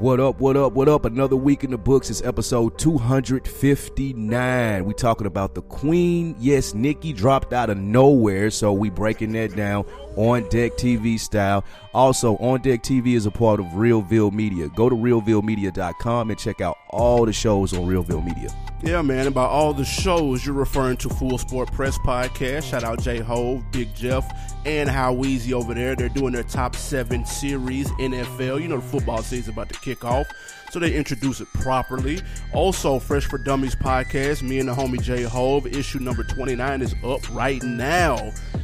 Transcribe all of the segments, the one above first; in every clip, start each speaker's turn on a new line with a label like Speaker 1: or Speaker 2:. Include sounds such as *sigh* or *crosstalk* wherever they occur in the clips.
Speaker 1: What up, what up, what up? Another week in the books is episode 259. We talking about the Queen. Yes, Nicki dropped out of nowhere, so we breaking that down on Deck TV style. Also, On Deck TV is a part of Realville Media. Go to realvillemedia.com and check out all the shows on Realville Media.
Speaker 2: Yeah, man. And by all the shows, you're referring to Full Sport Press Podcast. Shout out J Hove, Big Jeff, and How over there. They're doing their top seven series NFL. You know the football season about to kick off. So they introduce it properly. Also, Fresh for Dummies podcast, me and the homie J Hove, issue number 29 is up right now.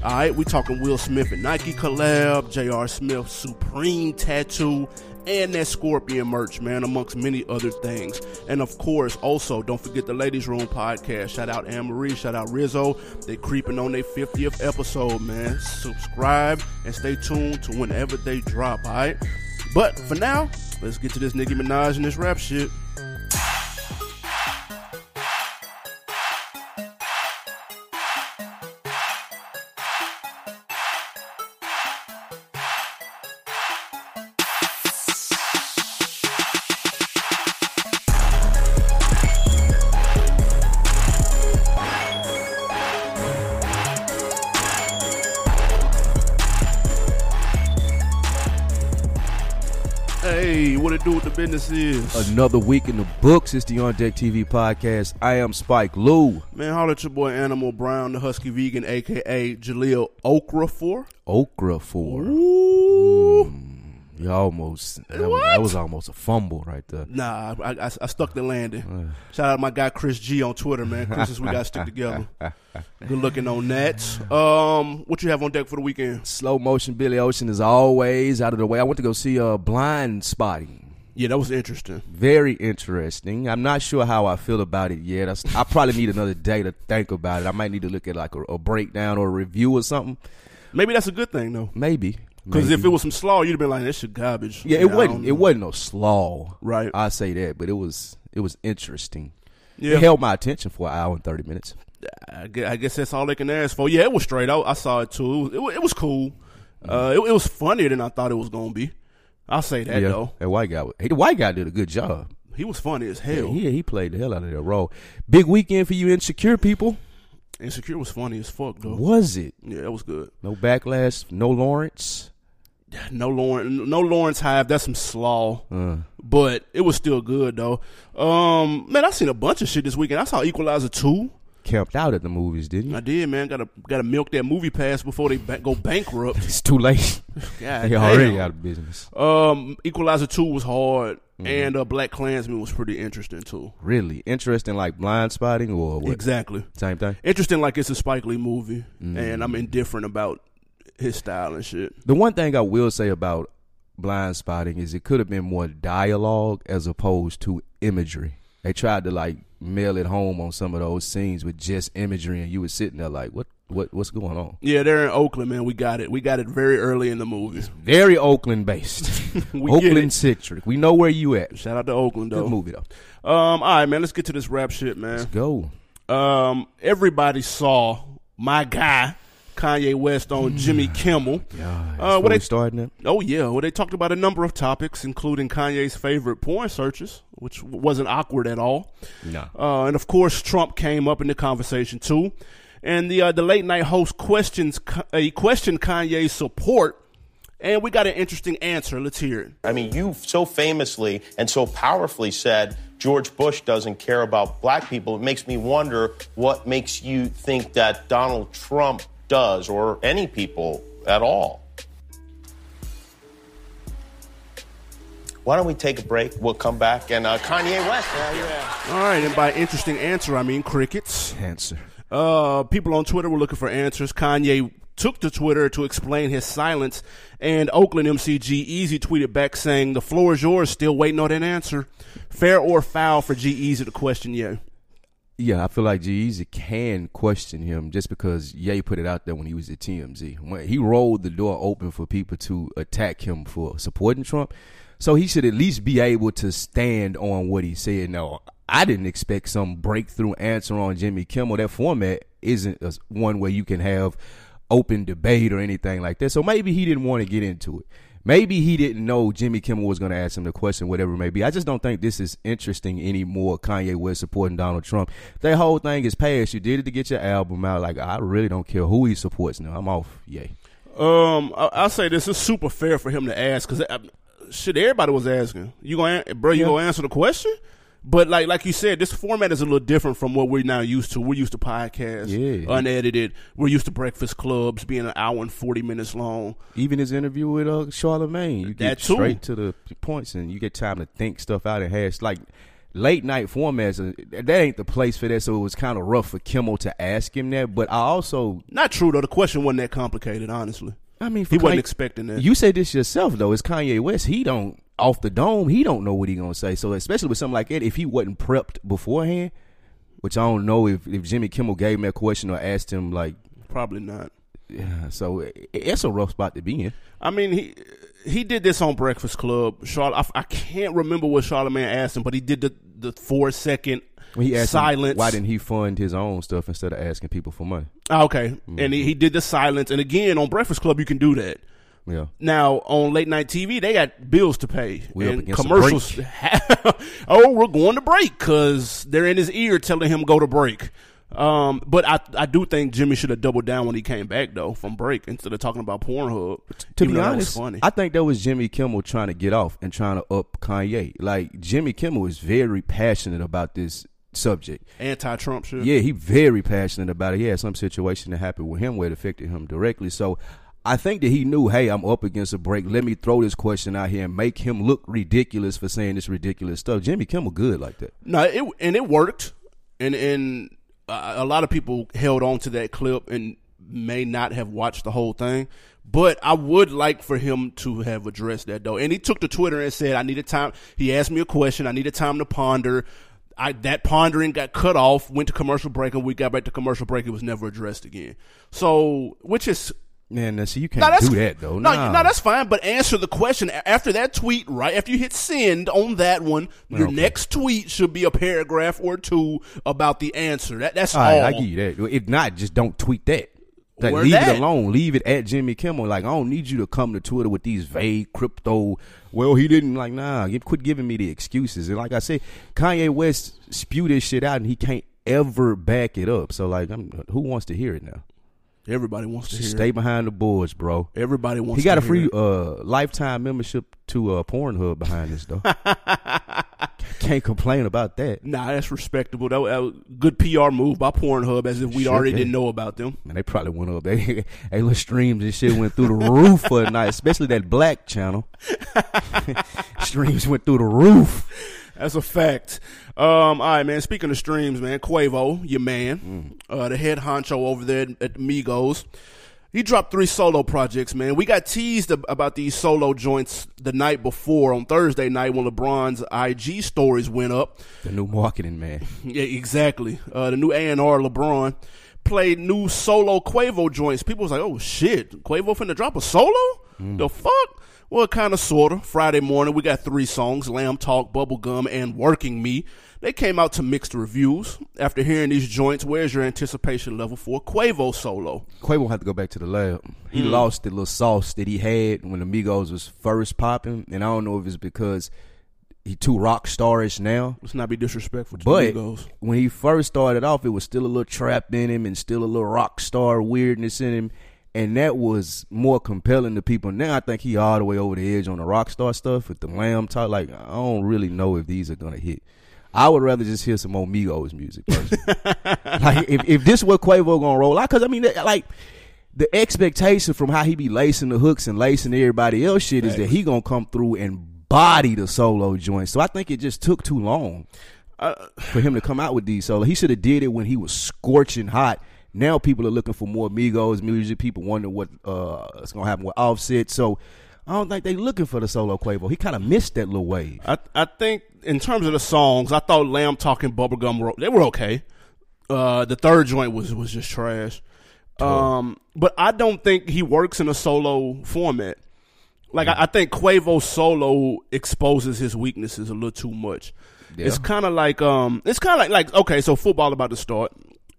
Speaker 2: All right, we talking Will Smith and Nike collab, J.R. Smith Supreme tattoo, and that Scorpion merch, man, amongst many other things. And of course, also don't forget the Ladies Room podcast. Shout out Anne Marie, shout out Rizzo. They creeping on their 50th episode, man. Subscribe and stay tuned to whenever they drop, alright? But for now, let's get to this Nicki Minaj and this rap shit. Business is?
Speaker 1: Another week in the books. It's the On Deck TV podcast. I am Spike Lou.
Speaker 2: Man, holler at your boy Animal Brown, the Husky Vegan, aka Jaleel Okrafor.
Speaker 1: Okra for.
Speaker 2: Ooh.
Speaker 1: You almost that was, that was almost a fumble right there.
Speaker 2: Nah, I, I, I stuck the landing. Shout out to my guy Chris G on Twitter, man. Chris, is we got to stick together. *laughs* Good looking on that. Um, what you have on deck for the weekend?
Speaker 1: Slow motion Billy Ocean is always out of the way. I went to go see uh, Blindspotting.
Speaker 2: Yeah, that was interesting.
Speaker 1: Very interesting. I'm not sure how I feel about it yet. I probably need another day to think about it. I might need to look at like a, a breakdown or a review or something.
Speaker 2: Maybe that's a good thing though,
Speaker 1: Maybe.
Speaker 2: because if it was some slaw, you'd have been like, "This shit garbage."
Speaker 1: yeah, it
Speaker 2: don't
Speaker 1: wasn't. It wasn't no slaw.
Speaker 2: Right.
Speaker 1: I say that, but it was. It was interesting.
Speaker 2: Yeah,
Speaker 1: It held my attention for an hour and thirty minutes.
Speaker 2: I guess, I guess that's all they can ask for. Yeah, it was straight. I, I saw it too. It was, it, wa- it was cool. Uh, it, it was funnier than I thought it was gonna be. I'll say that
Speaker 1: yeah,
Speaker 2: though.
Speaker 1: that white guy. Hey, the white guy did a good job.
Speaker 2: He was funny as
Speaker 1: Yeah,
Speaker 2: hell.
Speaker 1: he he played the hell out of that role. Big weekend for you insecure people.
Speaker 2: Insecure was funny as fuck though.
Speaker 1: Was it?
Speaker 2: Yeah, that was good.
Speaker 1: No backlash. No Lawrence.
Speaker 2: No Lawrence, no Lawrence Hive. That's some slaw,
Speaker 1: Uh,
Speaker 2: but it was still good though. Um, man, I seen a bunch of shit this weekend. I saw Equalizer two.
Speaker 1: Camped out at the movies, didn't you?
Speaker 2: I did, man. Got to got to milk that MoviePass before they ba- go bankrupt. *laughs*
Speaker 1: It's too late. *laughs*
Speaker 2: God
Speaker 1: they already
Speaker 2: damn.
Speaker 1: out of business.
Speaker 2: Um, Equalizer two was hard,
Speaker 1: Mm-hmm.
Speaker 2: and uh, Black Klansman was pretty interesting too.
Speaker 1: Really interesting, like Blindspotting or what?
Speaker 2: Exactly.
Speaker 1: Same thing.
Speaker 2: Interesting, like it's a Spike Lee movie,
Speaker 1: Mm-hmm.
Speaker 2: and I'm indifferent about his style and shit.
Speaker 1: The one thing I will say about Blindspotting is it could have been more dialogue as opposed to imagery. They tried to like mail it home on some of those scenes with just imagery, and you were sitting there like, what, what, what's going on?
Speaker 2: Yeah, they're in Oakland, man. We got it. We got it very early in the movie.
Speaker 1: It's Very Oakland based. *laughs* Oakland centric. We know where you at.
Speaker 2: Shout out to Oakland though.
Speaker 1: Good movie though.
Speaker 2: Um, all right, man. Let's get to this rap shit, man.
Speaker 1: Let's go.
Speaker 2: Um, everybody saw my guy Kanye West on Jimmy Kimmel.
Speaker 1: Yeah.
Speaker 2: Uh, what they-
Speaker 1: they starting it?
Speaker 2: Oh yeah, well they talked about a number of topics, including Kanye's favorite porn searches, which wasn't awkward at all.
Speaker 1: No.
Speaker 2: Uh, and of course, Trump came up in the conversation too. And the uh, the late night host questions uh, he questioned Kanye's support, and we got an interesting answer. Let's hear it.
Speaker 3: I mean, you so famously and so powerfully said George Bush doesn't care about black people. It makes me wonder what makes you think that Donald Trump does, or any people at all. Why don't we take a break? We'll come back and uh, Kanye West.
Speaker 2: All right, and by interesting answer, I mean crickets.
Speaker 1: Answer.
Speaker 2: Uh, people on Twitter were looking for answers. Kanye took to Twitter to explain his silence, and Oakland MC G-Eazy tweeted back saying, "The floor is yours. Still waiting on an answer. Fair or foul for G-Eazy to question you."
Speaker 1: Yeah, I feel like G-Eazy can question him just because Ye put it out there when he was at TMZ. When he rolled the door open for people to attack him for supporting Trump. So he should at least be able to stand on what he said. Now, I didn't expect some breakthrough answer on Jimmy Kimmel. That format isn't one where you can have open debate or anything like that. So maybe he didn't want to get into it. Maybe he didn't know Jimmy Kimmel was going to ask him the question, whatever it may be. I just don't think this is interesting anymore. Kanye West supporting Donald Trump. That whole thing is past. You did it to get your album out. Like I really don't care who he supports now. I'm off. Yay.
Speaker 2: Um, I, I'll say this is super fair for him to ask because shit, everybody was asking. You gonna, bro? You
Speaker 1: Yeah.
Speaker 2: gonna answer the question? But like, like you said, this format is a little different from what we're now used to. We're used to podcasts,
Speaker 1: Yeah.
Speaker 2: unedited. We're used to breakfast clubs being an hour and forty minutes long.
Speaker 1: Even his interview with uh, Charlemagne, you get straight to the points and you get time to think stuff out and hash. Like late night formats, uh, that ain't the place for that. So it was kind of rough for Kimmel to ask him that. But I also,
Speaker 2: Not true though. The question wasn't that complicated, honestly.
Speaker 1: I mean, for
Speaker 2: He wasn't
Speaker 1: Kanye-
Speaker 2: expecting that.
Speaker 1: You said this yourself though. It's Kanye West. He don't off the dome. He don't know what he gonna say. So especially with something like that, if he wasn't prepped beforehand, which I don't know if if Jimmy Kimmel gave him a question or asked him like,
Speaker 2: Probably not.
Speaker 1: yeah, so it, it's a rough spot to be in.
Speaker 2: I mean, he he did this on Breakfast Club. Charlotte, I, I can't remember what Charlemagne asked him, but he did the the four second
Speaker 1: When he asked him,
Speaker 2: silence.
Speaker 1: why didn't he fund his own stuff instead of asking people for money?
Speaker 2: Ah, okay,
Speaker 1: Mm-hmm.
Speaker 2: and he, he did the silence. And again, on Breakfast Club, you can do that.
Speaker 1: Yeah.
Speaker 2: Now on late night TV, they got bills to pay
Speaker 1: We
Speaker 2: and commercials. *laughs* oh, we're going to break because they're in his ear telling him go to break. Um, but I I do think Jimmy should have doubled down when he came back though from break instead of talking about Pornhub.
Speaker 1: To be honest. I think that was Jimmy Kimmel trying to get off and trying to up Kanye. Like Jimmy Kimmel is very passionate about this subject.
Speaker 2: Anti-Trump shit.
Speaker 1: Yeah, he very passionate about it. He had some situation that happened with him where it affected him directly. So I think that he knew, hey, I'm up against a break. Let me throw this question out here and make him look ridiculous for saying this ridiculous stuff. Jimmy Kimmel good like that.
Speaker 2: No, it and it worked, and and uh, a lot of people held on to that clip and may not have watched the whole thing. But I would like for him to have addressed that though. And he took to Twitter and said, "I needed time." He asked me a question. I needed time to ponder. I that pondering got cut off. Went to commercial break, and we got back to commercial break. It was never addressed again. So, which is
Speaker 1: Man, now, see, you can't do that though.
Speaker 2: No, no, that's fine. But answer the question after that tweet. Right after you hit send on that one, your
Speaker 1: Okay.
Speaker 2: next tweet should be a paragraph or two about the answer. That that's
Speaker 1: All
Speaker 2: all.
Speaker 1: right, I give you that. If not, just don't tweet that. Like, leave
Speaker 2: that.
Speaker 1: it alone. Leave it at Jimmy Kimmel. Like I don't need you to come to Twitter with these vague crypto. Well, he didn't like. Nah, quit giving me the excuses. And like I said, Kanye West spew this shit out, and he can't ever back it up. So like, I'm, who wants to hear it now?
Speaker 2: Everybody wants to hear.
Speaker 1: stay behind the boards, bro.
Speaker 2: Everybody wants. To do that.
Speaker 1: He got a free uh, lifetime membership to uh, Pornhub behind this though. *laughs* Can't complain about that.
Speaker 2: Nah, that's respectable. That, was- that was good PR move by Pornhub, as if we
Speaker 1: Sure
Speaker 2: already
Speaker 1: can.
Speaker 2: didn't know about them.
Speaker 1: Man, they probably went up. *laughs* They, they little streams and shit went through the roof for a night, especially that black channel. *laughs* streams went through the roof.
Speaker 2: That's a fact. Um, all right, man. Speaking of streams, man, Quavo, your man, uh, the head honcho over there at Migos, he dropped three solo projects, man. We got teased about these solo joints the night before on Thursday night when LeBron's IG stories went up.
Speaker 1: The new marketing man. *laughs*
Speaker 2: Yeah, exactly. Uh, the new A and R LeBron played new solo Quavo joints. People was like, "Oh shit, Quavo finna drop a solo? The fuck?" Well, kind of, sorta. Friday morning, we got three songs: "Lamb Talk," "Bubblegum," and "Working Me." They came out to mixed reviews. After hearing these joints, where's your anticipation level for Quavo solo?
Speaker 1: Quavo had to go back to the lab. He
Speaker 2: Mm.
Speaker 1: lost the little sauce that he had when Amigos was first popping, and I don't know if it's because he too rock starish now.
Speaker 2: Let's not be disrespectful to
Speaker 1: But when he first started off, it was still a little trap in him and still a little rock star weirdness in him. And that was more compelling to people. Now I think he all the way over the edge on the rock star stuff with the lamb talk. Like I don't really know if these are gonna hit. I would rather just hear some more Migos music. personally. *laughs* like if, if this what Quavo gonna roll out, because I mean, like the expectation from how he be lacing the hooks and lacing everybody else shit is that he gonna come through and body the solo joint. So I think it just took too long uh, for him to come out with these solo. He should have did it when he was scorching hot. Now people are looking for more Migos music. People wonder what uh is gonna happen with Offset. So I don't think they're looking for the solo Quavo. He kind of missed that little wave.
Speaker 2: I I think in terms of the songs, I thought Lamb Talking Bubblegum were, they were okay. Uh, the third joint was was just trash. Um, but I don't think he works in a solo format. Like I, I think Quavo solo exposes his weaknesses a little too much. It's kind of like um, it's kind of like like okay, so football about to start,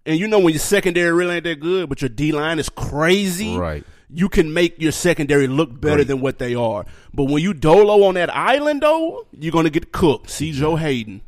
Speaker 2: and you know when your secondary really ain't that good, but your D line is crazy,
Speaker 1: Right.
Speaker 2: you can make your secondary look better
Speaker 1: Great.
Speaker 2: than what they are. But when you dolo on that island, though, you're gonna get cooked. See Joe Haden.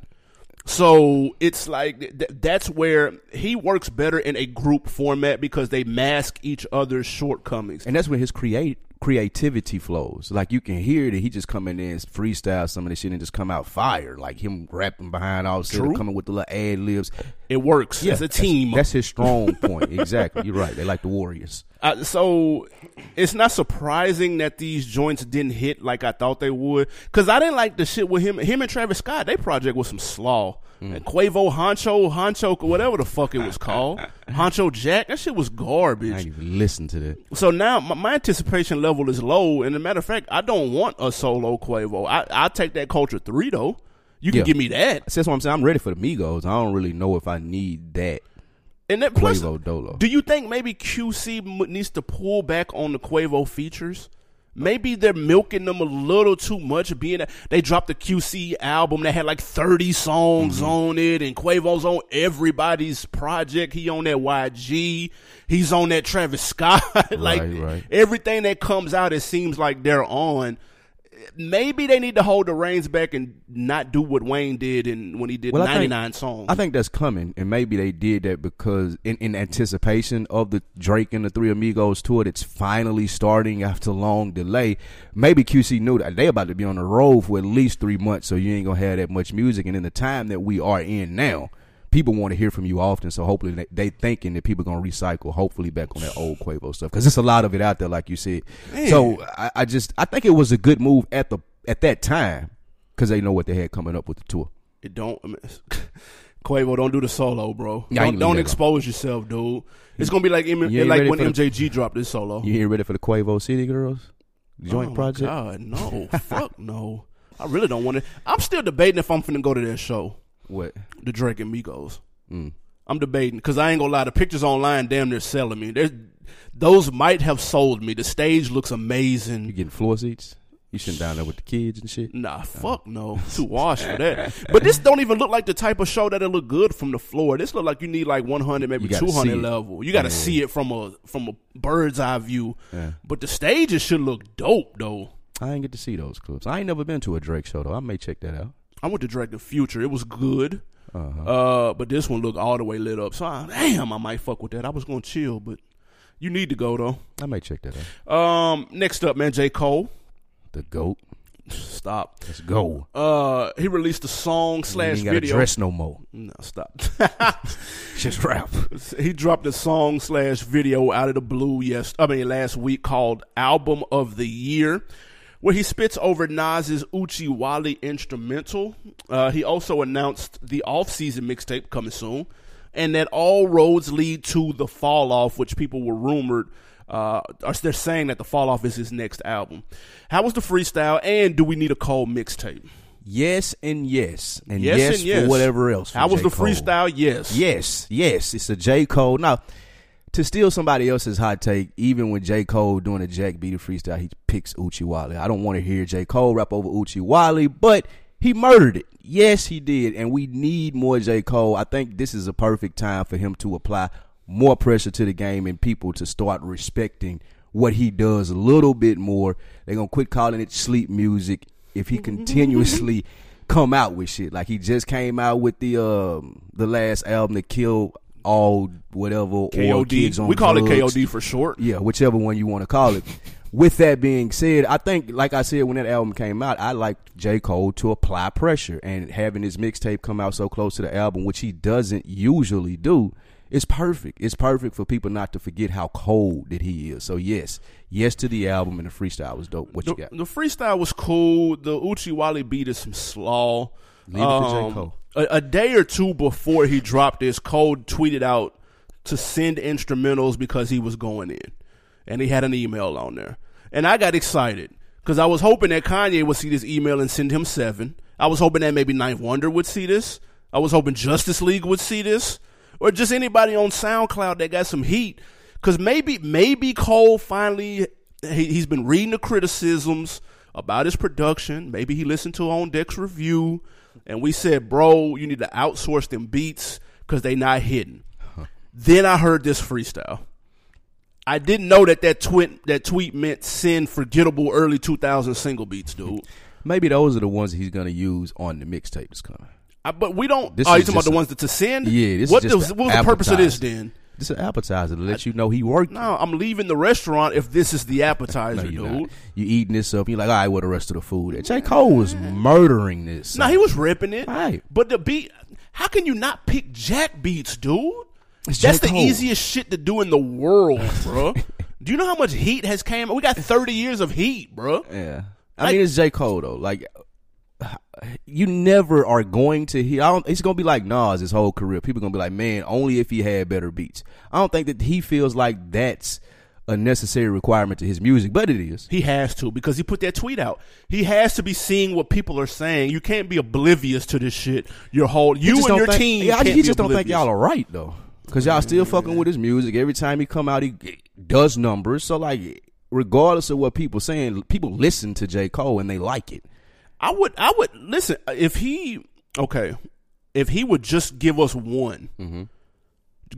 Speaker 2: So it's like th- that's where he works better in a group format because they mask each other's shortcomings.
Speaker 1: And that's where his create creativity flows. Like you can hear that he just come in and freestyle some of this shit and just come out fire. Like him rapping behind all coming with the little ad libs.
Speaker 2: It works as a team.
Speaker 1: That's, his strong point. exactly. You're right. They like the Warriors. *laughs*
Speaker 2: Uh, so it's not surprising that these joints didn't hit like I thought they would. Cause I didn't like the shit with him. Him and Travis Scott, they project was some slaw. And Quavo, Honcho, Honcho, whatever the fuck it was called, *laughs* Honcho Jack, that shit was
Speaker 1: I
Speaker 2: garbage.
Speaker 1: ain't even listen to that.
Speaker 2: So now my, my anticipation level is low. And as a matter of fact, I don't want a solo Quavo. I I take that culture three though. You can
Speaker 1: Yeah.
Speaker 2: give me that.
Speaker 1: That's what I'm saying. I'm ready for the Migos. I don't really know if I need that
Speaker 2: And that plus,
Speaker 1: Quavo Dolo.
Speaker 2: Do you think maybe QC needs to pull back on the Quavo features? Maybe they're milking them a little too much. Being that they dropped the QC album that had like thirty songs
Speaker 1: Mm-hmm.
Speaker 2: on it, and Quavo's on everybody's project. He on that YG. He's on that Travis Scott. *laughs* like
Speaker 1: Right, right.
Speaker 2: everything that comes out, it seems like they're on. Maybe they need to hold the reins back and not do what Wayne did and when he did
Speaker 1: Well, I think-
Speaker 2: ninety nine songs.
Speaker 1: I think that's coming, and maybe they did that because in, in anticipation of the Drake and the Three Amigos tour that's finally starting after long delay. Maybe QC knew that they about to be on the road for at least three months, so you ain't gonna have that much music. And in the time that we are in now, people want to hear from you often. So hopefully they, they thinking that people gonna recycle, hopefully back on that old Quavo stuff because there's a lot of it out there, like you said. So I, I just I think it was a good move at the at that time because they know what they had coming up with the tour.
Speaker 2: It don't. I mean, *laughs* Quavo, don't do the solo, bro.
Speaker 1: Yeah,
Speaker 2: don't don't expose yourself, dude. It's gonna be like M- like when
Speaker 1: for the-
Speaker 2: MJG dropped this solo.
Speaker 1: You ain't ready for the Quavo City Girls joint
Speaker 2: oh
Speaker 1: project?
Speaker 2: God, no, *laughs* fuck no. I really don't want to. I'm still debating if I'm finna go to that show,
Speaker 1: What?
Speaker 2: the Drake and Migos.
Speaker 1: Mm.
Speaker 2: I'm debating because I ain't gonna lie. The pictures online, damn, they're selling me. There's, those might have sold me. The stage looks amazing.
Speaker 1: You getting floor seats? You sitting down there with the kids and shit?
Speaker 2: Nah, fuck no. *laughs* Too washed for that. But this don't even look like the type of show that'll look good from the floor. This look like you need like 100, maybe 200 level. You got to
Speaker 1: Yeah.
Speaker 2: see it from a from a bird's eye view.
Speaker 1: Yeah.
Speaker 2: But the stages should look dope though.
Speaker 1: I ain't get to see those clips. I ain't never been to a Drake show though. I may check that out.
Speaker 2: I went to Drake the Future. It was good.
Speaker 1: Uh-huh.
Speaker 2: Uh, but this one looked all the way lit up. So I, damn, I might fuck with that. I was gonna chill, but you need to go though.
Speaker 1: I might check that out.
Speaker 2: Um, next up, man, J Cole.
Speaker 1: The goat.
Speaker 2: Stop.
Speaker 1: Let's go.
Speaker 2: Uh, he released a song slash
Speaker 1: ain't got dress no more.
Speaker 2: No, stop. *laughs*
Speaker 1: Just rap. *laughs*
Speaker 2: he dropped a song slash video out of the blue yes I mean last week called Album of the Year where he spits over Nas's Oochie Wally instrumental. Uh, he also announced the off-season mixtape coming soon and that all roads lead to the fall off which people were rumored uh, or they're saying that the fall off is his next album. How was the freestyle and do we need a Cole mixtape?
Speaker 1: Yes and yes. And
Speaker 2: Yes
Speaker 1: yes,
Speaker 2: and yes.
Speaker 1: for whatever else.
Speaker 2: How
Speaker 1: from
Speaker 2: was the
Speaker 1: Cole.
Speaker 2: freestyle? Yes.
Speaker 1: Yes, yes. It's a J. Cole. Now, to steal somebody else's hot take, even when J. Cole doing a Jack Beater freestyle, he picks Oochie Wally. I don't want to hear J. Cole rap over Oochie Wally, but he murdered it. Yes, he did. And we need more J. Cole. I think this is a perfect time for him to apply more pressure to the game and people to start respecting what he does a little bit more. They're going to quit calling it sleep music if he continuously *laughs* come out with shit. Like he just came out with the um the last album that killed all whatever or kids
Speaker 2: KOD.
Speaker 1: on
Speaker 2: We call it. KOD for short.
Speaker 1: Yeah, whichever one you want to call it. With that being said, I think, like I said, when that album came out, I liked J. Cole to apply pressure and having his mixtape come out so close to the album, which he doesn't usually do, is perfect. It's perfect for people not to forget how cold that he is. So yes, yes to the album and the freestyle was dope. What
Speaker 2: The,
Speaker 1: you got?
Speaker 2: the freestyle was cool. The Oochie Wally beat is some slaw.
Speaker 1: Leave it to J.
Speaker 2: Um,
Speaker 1: Cole.
Speaker 2: A, a day or two before he dropped this, Cole tweeted out to send instrumentals because he was going in, and he had an email on there, and I got excited because I was hoping that Kanye would see this email and send him seven. I was hoping that maybe Ninth Wonder would see this. I was hoping Justice League would see this, or just anybody on SoundCloud that got some heat. Because maybe maybe Cole finally he, he's been reading the criticisms about his production. Maybe he listened to On Deck's review, and we said, "Bro, you need to outsource them beats because they not hitting." Then I heard this freestyle. I didn't know that that tweet that tweet meant send forgettable early 2000 single beats, dude.
Speaker 1: Maybe those are the ones he's gonna use on the mixtape that's coming.
Speaker 2: I, but we don't.
Speaker 1: This
Speaker 2: oh, you talking about the
Speaker 1: a-
Speaker 2: ones that to send?
Speaker 1: Yeah, this is
Speaker 2: what
Speaker 1: the
Speaker 2: what was the purpose of this then?
Speaker 1: This is an appetizer to let you know he worked.
Speaker 2: No, I'm leaving the restaurant if this is the *laughs* appetizer,
Speaker 1: No, you're
Speaker 2: dude.
Speaker 1: not. You eating this up. You're like, all right, what the rest of the food? And J. Cole was murdering this.
Speaker 2: No, he was ripping it.
Speaker 1: Right.
Speaker 2: But the beat, how can you not pick Jack beats, dude?
Speaker 1: It's
Speaker 2: That's
Speaker 1: J.
Speaker 2: the
Speaker 1: Cole.
Speaker 2: easiest shit to do in the world, bro. *laughs* do you know how much heat has came? We got 30 years of heat, bro.
Speaker 1: Yeah. I
Speaker 2: Like-
Speaker 1: mean, it's J. Cole though. Like, you never are going to hear. I don't. It's gonna be like Nas his whole career. People gonna be like, man, only if he had better beats. I don't think that he feels like that's a necessary requirement to his music, but it is.
Speaker 2: He has to because he put that tweet out. He has to be seeing what people are saying. You can't be oblivious to this shit. Your whole you and your
Speaker 1: think-
Speaker 2: team.
Speaker 1: Yeah, he just don't think y'all are right though, because y'all still fucking with his music. Every time he come out, he does numbers. So like, regardless of what people saying, people listen to J. Cole and they like it.
Speaker 2: I would, I would listen if he okay, if he would just give us one,
Speaker 1: Mm-hmm.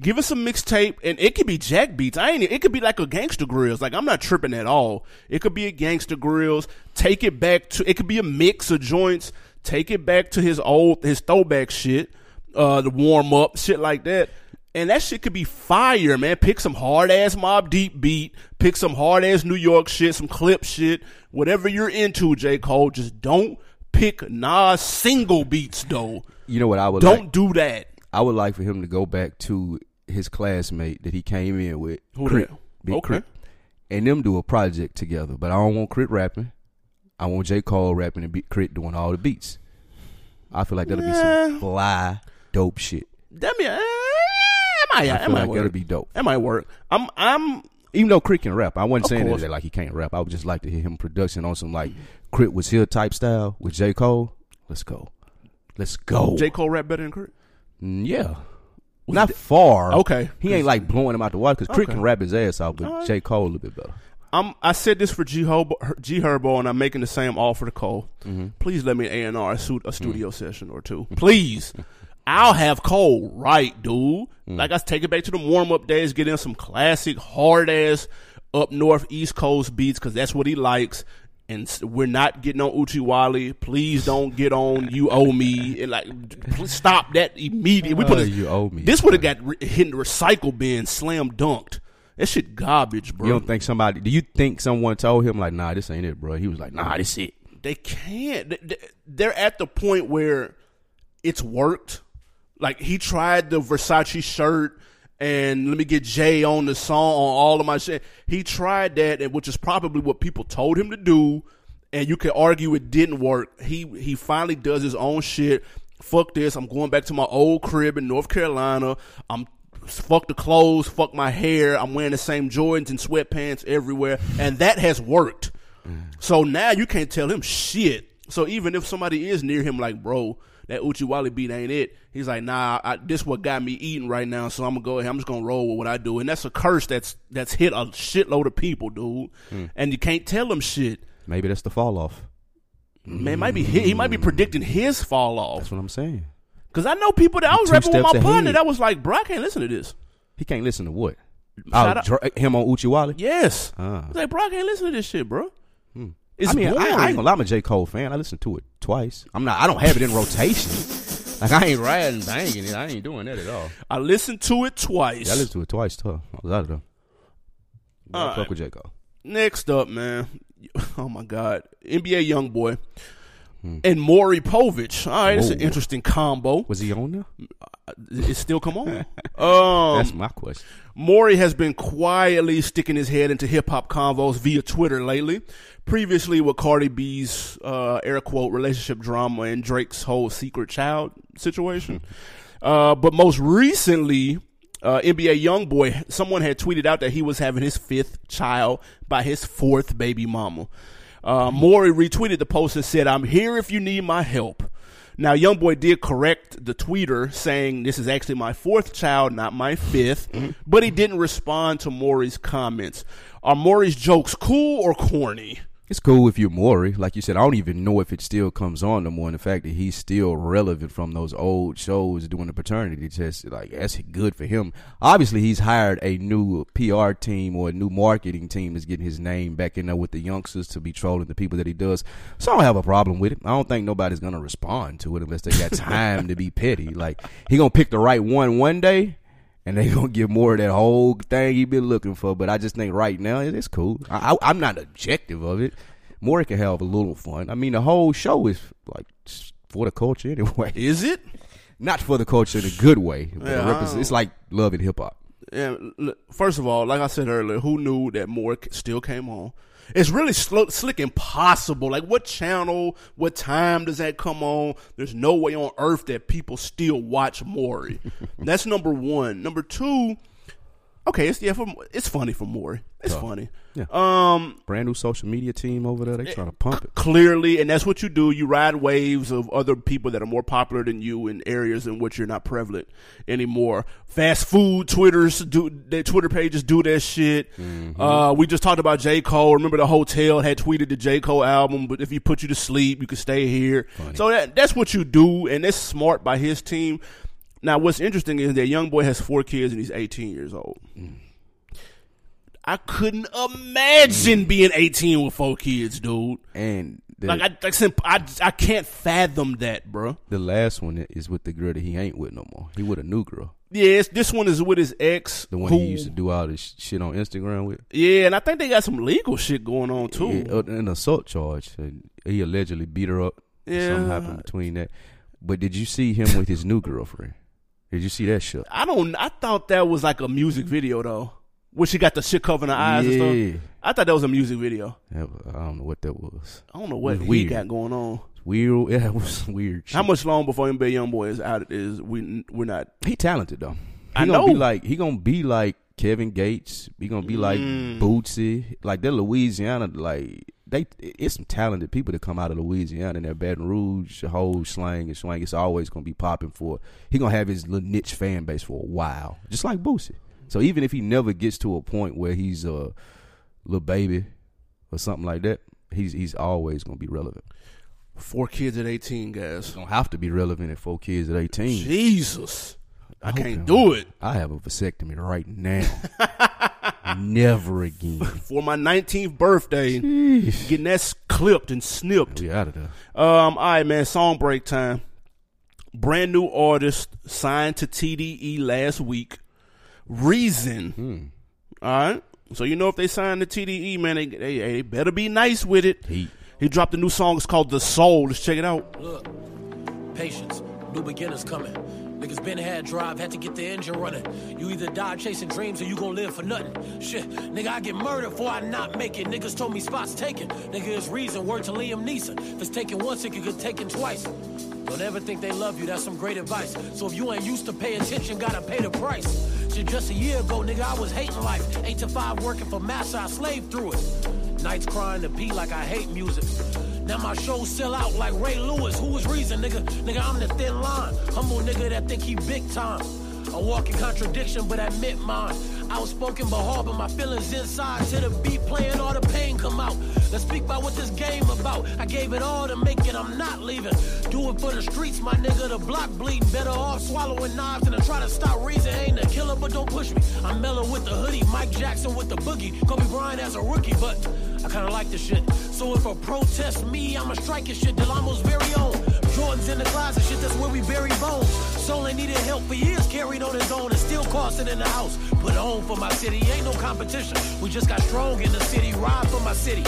Speaker 2: give us a mixtape, and it could be Jack beats. I ain't. It could be like a Gangsta Grillz. Like I'm not tripping at all. It could be a Gangsta Grillz. Take it back to. It could be a mix of joints. Take it back to his old his throwback shit, uh, the warm up shit like that. And that shit could be fire, man. Pick some hard ass Mobb Deep beat. Pick some hard ass New York shit, some clip shit, whatever you're into, J. Cole. Just don't pick Nas single beats though.
Speaker 1: You know what I would
Speaker 2: Don't
Speaker 1: like?
Speaker 2: do that.
Speaker 1: I would like for him to go back to his classmate that he came in with,
Speaker 2: Who
Speaker 1: Crit. Big
Speaker 2: Okay.
Speaker 1: K.R.I.T., and them do a project together. But I don't want K.R.I.T. rapping. I want J Cole rapping and K.R.I.T. doing all the beats. I feel like that'll be some fly dope shit.
Speaker 2: That mean, it might,
Speaker 1: I feel
Speaker 2: might
Speaker 1: like
Speaker 2: work.
Speaker 1: that'll be dope.
Speaker 2: That might work. I'm, I'm.
Speaker 1: Even though K.R.I.T. can rap, I wasn't
Speaker 2: Of
Speaker 1: saying
Speaker 2: course.
Speaker 1: that like he can't rap. I would just like to hear him production on some like K.R.I.T. was here type style with J Cole. Let's go, let's go.
Speaker 2: J Cole rap better than Crit.
Speaker 1: Mm, yeah, not far.
Speaker 2: Okay.
Speaker 1: he ain't like blowing him out the water because K.R.I.T.
Speaker 2: Okay.
Speaker 1: can rap his ass off, but
Speaker 2: Alright.
Speaker 1: J Cole a little bit better.
Speaker 2: I'm. I said this for G Herbo, G Herbo, and I'm making the same offer to Cole.
Speaker 1: Mm-hmm.
Speaker 2: Please let me A and R a suit a studio session or two. Please. *laughs* I'll have Cole right, dude.
Speaker 1: Mm.
Speaker 2: Like I take it back to the warm up days, get in some classic hard ass up north East Coast beats because that's what he likes. And we're not getting on Oochie Wally. Please don't get on *laughs* You Owe Me. And like, please stop that immediately. We put
Speaker 1: Uh,
Speaker 2: a-
Speaker 1: You Owe Me.
Speaker 2: This would have got re- hit in the recycle bin, slam dunked. That shit garbage, bro.
Speaker 1: You don't think somebody? Do you think someone told him like, "Nah, this ain't it, bro"? He was like, "Nah, this it."
Speaker 2: they can't. They- they- They're at the point where it's worked. Like he tried the Versace shirt and let me get Jay on the song on all of my shit. He tried that, and which is probably what people told him to do. And you could argue it didn't work. He he finally does his own shit. Fuck this. I'm going back to my old crib in North Carolina. I'm fuck the clothes, fuck my hair. I'm wearing the same Jordans and sweatpants everywhere, and that has worked. Mm. So now you can't tell him shit. So even if somebody is near him, like, bro, that Oochie Wally beat ain't it. He's like, nah, I, this what got me eating right now. So I'm gonna go ahead. I'm just gonna roll with what I do, and that's a curse that's that's hit a shitload of people, dude. Hmm. And you can't tell them shit.
Speaker 1: Maybe that's the fall off.
Speaker 2: Man, might be he, he might be hmm. predicting his fall off.
Speaker 1: That's what I'm saying.
Speaker 2: Cause I know people that I was
Speaker 1: Two
Speaker 2: rapping with my partner that was like, bro, I can't listen to this.
Speaker 1: He can't listen to what?
Speaker 2: Shout
Speaker 1: Oh, him on Oochie Wally.
Speaker 2: Yes,
Speaker 1: Ah.
Speaker 2: I was like, bro, I can't listen to this shit, bro. Hmm. It's
Speaker 1: I mean, I,
Speaker 2: boring.
Speaker 1: I ain't gonna lie, I'm a J Cole fan. I listened to it twice. I'm not. I don't have it in rotation. Like I ain't riding banging it. I ain't doing that at all.
Speaker 2: I listened to it twice.
Speaker 1: Yeah, I listened to it twice too. I was out of there. I fuck with J Cole.
Speaker 2: Next up, man. *laughs* Oh my God, NBA YoungBoy
Speaker 1: Hmm.
Speaker 2: and Maury Povich. All right, it's an interesting combo.
Speaker 1: Was he on there?
Speaker 2: It still come on. *laughs* Um,
Speaker 1: That's my question.
Speaker 2: Maury has been quietly sticking his head into hip hop convos via Twitter lately. Previously, with Cardi B's uh, air quote relationship drama and Drake's whole secret child situation. *laughs* uh, but most recently, uh, NBA YoungBoy, someone had tweeted out that he was having his fifth child by his fourth baby mama. Uh, Maury retweeted the post and said, "I'm here if you need my help." Now, YoungBoy did correct the tweeter, saying this is actually my fourth child, not my 5th but he didn't respond to Maury's comments. Are Maury's jokes cool or corny?
Speaker 1: It's cool if you're Maury. Like you said, I don't even know if it still comes on no more. And the fact that he's still relevant from those old shows doing the paternity test, like that's good for him. Obviously, he's hired a new PR team or a new marketing team that's getting his name back in there with the youngsters to be trolling the people that he does. So I don't have a problem with it. I don't think nobody's gonna respond to it unless they got time to be petty. Like he gonna pick the right one one day and they *laughs* gonna get Maury of that whole thing he been looking for. But I just think right now it's cool. I, I, am not objective of it. Maury can have a little fun. I mean, the whole show is like for the culture anyway. *laughs*
Speaker 2: Is it?
Speaker 1: Not for the culture in a good way. Yeah, it's like love and hip hop.
Speaker 2: Yeah. First of all, like I said earlier, who knew that more still came on? It's really sl- slick impossible. Like, what channel, what time does that come on? There's no way on earth that people still watch Maury. *laughs* That's number one. Number two, okay, it's yeah, for, it's funny for Maury. It's funny.
Speaker 1: Yeah. Um, brand new social media team over there. They trying to pump it
Speaker 2: clearly, and that's what you do. You ride waves of other people that are more popular than you in areas in which you're not prevalent anymore. Fast food Twitters do their Twitter pages do that shit. Mm-hmm. Uh, we just talked about J Cole. Remember the hotel had tweeted the J Cole album, but if he put you to sleep, you could stay here. Funny. So that that's what you do, and that's smart by his team. Now, what's interesting is that YoungBoy has four kids and he's 18 years old. Mm. I couldn't imagine being 18 with four kids, dude.
Speaker 1: And
Speaker 2: the, like I, I, I can't fathom that, bro.
Speaker 1: The last one is with the girl that he ain't with no more. He with a new girl.
Speaker 2: Yes, this one is with his ex.
Speaker 1: The one who, he used to do all this shit on Instagram with.
Speaker 2: Yeah, and I think they got some legal shit going on too.
Speaker 1: Yeah, uh, an assault charge. He allegedly beat her up. Yeah, something happened between that. But did you see him with his new girlfriend? Did you see that shit?
Speaker 2: I don't. I thought that was like a music video though. Where she got the shit covering her eyes yeah. and stuff. I thought that was a music video.
Speaker 1: Yeah, I don't know what that was.
Speaker 2: I don't know what he weird. got going on.
Speaker 1: Weird. Yeah, *laughs* it was weird.
Speaker 2: Shit. How much long before NBA YoungBoy is out? Is we we're not.
Speaker 1: He talented though. He
Speaker 2: I
Speaker 1: gonna
Speaker 2: know.
Speaker 1: be like he gonna be like Kevin Gates. He gonna be like mm. Boosie. Like they're Louisiana. Like they, it's some talented people that come out of Louisiana and their Baton Rouge whole slang and swing. It's always gonna be popping for. He gonna have his little niche fan base for a while, just like Boosie. So even if he never gets to a point where he's a little baby or something like that, he's he's always gonna be relevant.
Speaker 2: Four kids at eighteen, guys.
Speaker 1: Don't have to be relevant at four kids at eighteen.
Speaker 2: Jesus. I, I can't do it.
Speaker 1: I have a vasectomy right now. *laughs* Never again. *laughs*
Speaker 2: For my 19th birthday, Jeez. getting that clipped and snipped.
Speaker 1: We out of there.
Speaker 2: Um, all right, man. Song break time. Brand new artist signed to TDE last week. Reason. Hmm. All right. So you know if they sign the TDE, man, they, they, they better be nice with it. He, he dropped a new song. It's called The Soul. Let's check it out.
Speaker 4: Look, patience. New beginners coming. Niggas been had drive, had to get the engine running. You either die chasing dreams or you gon' live for nothing. Shit, nigga, I get murdered before I not make it. Niggas told me spots taken. Nigga, it's reason, word to Liam Neeson. If it's taken once, it could get taken twice. Don't ever think they love you, that's some great advice. So if you ain't used to pay attention, gotta pay the price. Shit, just a year ago, nigga, I was hating life. Eight to five working for massa, I slaved through it. Nights crying to pee like I hate music. Now my shows sell out like Ray Lewis. Who is reason, nigga? Nigga, I'm the thin line. Humble nigga that think he big time. A walking contradiction, but admit mine. Outspoken but hard, but my feelings inside. To the beat playing, all the pain come out. Let's speak about what this game about. I gave it all to make it, I'm not leaving. Do it for the streets, my nigga. The block bleeding. Better off swallowing knives than to try to stop reason. Ain't a killer, but don't push me. I'm mellow with the hoodie, Mike Jackson with the boogie. Kobe Bryant as a rookie, but I kinda like this shit. So if a protest me, I'ma strike it shit. Delamo's very own. Jordan's in the closet, shit, that's where we bury bones. Soul ain't needed help for years, carried on his own and still costing in the house. Put home for my city, ain't no competition. We just got strong in the city, ride for my city.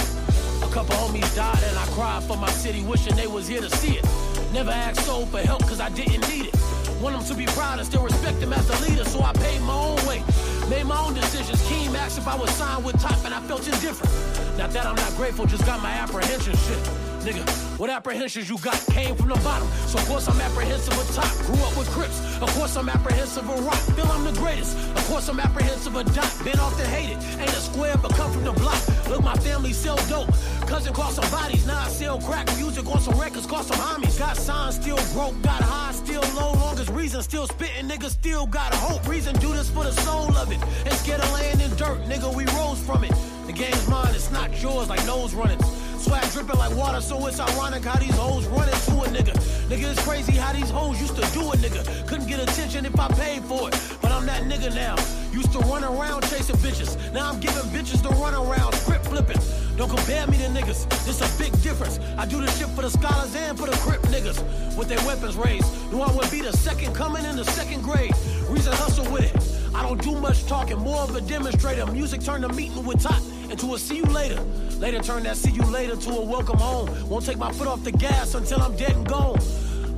Speaker 4: A couple homies died and I cried for my city, wishing they was here to see it. Never asked soul for help cause I didn't need it. Want them to be proud and still respect him as a leader, so I paid my own way. Made my own decisions. Keem asked if I was signed with Top and I felt indifferent. Not that I'm not grateful, just got my apprehension shit. Nigga, what apprehensions you got came from the bottom. So of course I'm apprehensive of top. Grew up with Crips. Of course I'm apprehensive of rock. Feel I'm the greatest. Of course I'm apprehensive of dot. Been off the hated. Ain't a square but come from the block. Look, my family sell dope. Cousin cost some bodies. Now I sell crack. Music on some records. Cost some homies. Got signs still broke. Got high still low. Longest reason still spitting. Nigga still got hope. Reason do this for the soul of it. Scared of laying in dirt. Nigga, we rose from it. The game's mine, it's not yours, like nose running. Swag dripping like water, so it's ironic how these hoes run into a nigga. Nigga, it's crazy how these hoes used to do a nigga. Couldn't get attention if I paid for it, but I'm that nigga now. Used to run around chasing bitches. Now I'm giving bitches to run around, script flipping. Don't compare me to niggas, this a big difference. I do this shit for the scholars and for the crip niggas. With their weapons raised, knew I would be the second coming in the second grade. Reason hustle with it. I don't do much talking, more of a demonstrator. Music turned a meeting with Top into a see you later. Later turn that see you later to a welcome home. Won't take my foot off the gas until I'm dead and gone.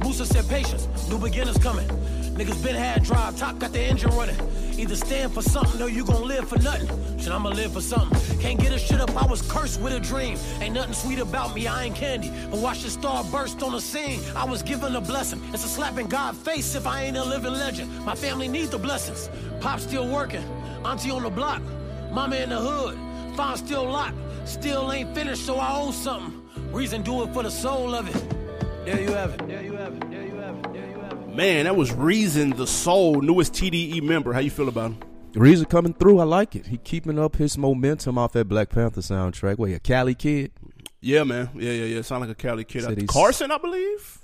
Speaker 4: Musa said patience, new beginners coming. Niggas been had drive, top got the engine running. Either stand for something or you gon' live for nothing. Shit, I'ma live for something. Can't get a shit up, I was cursed with a dream. Ain't nothing sweet about me, I ain't candy. But watch the star burst on the scene. I was given a blessing. It's a slap in God's face if I ain't a living legend. My family needs the blessings. Pop still working, auntie on the block, mama in the hood, farm still locked. Still ain't finished, so I owe something. Reason do it for the soul of it. There you have it. There you have it. There you have it. There you have it.
Speaker 2: Man, that was Reason the Soul, newest TDE member. How you feel about him?
Speaker 1: Reason coming through, I like it. He keeping up his momentum off that Black Panther soundtrack. Wait, a Cali kid?
Speaker 2: Yeah, man. Yeah, yeah, yeah. Sound like a Cali kid.
Speaker 1: Said he's-
Speaker 2: Carson, I believe.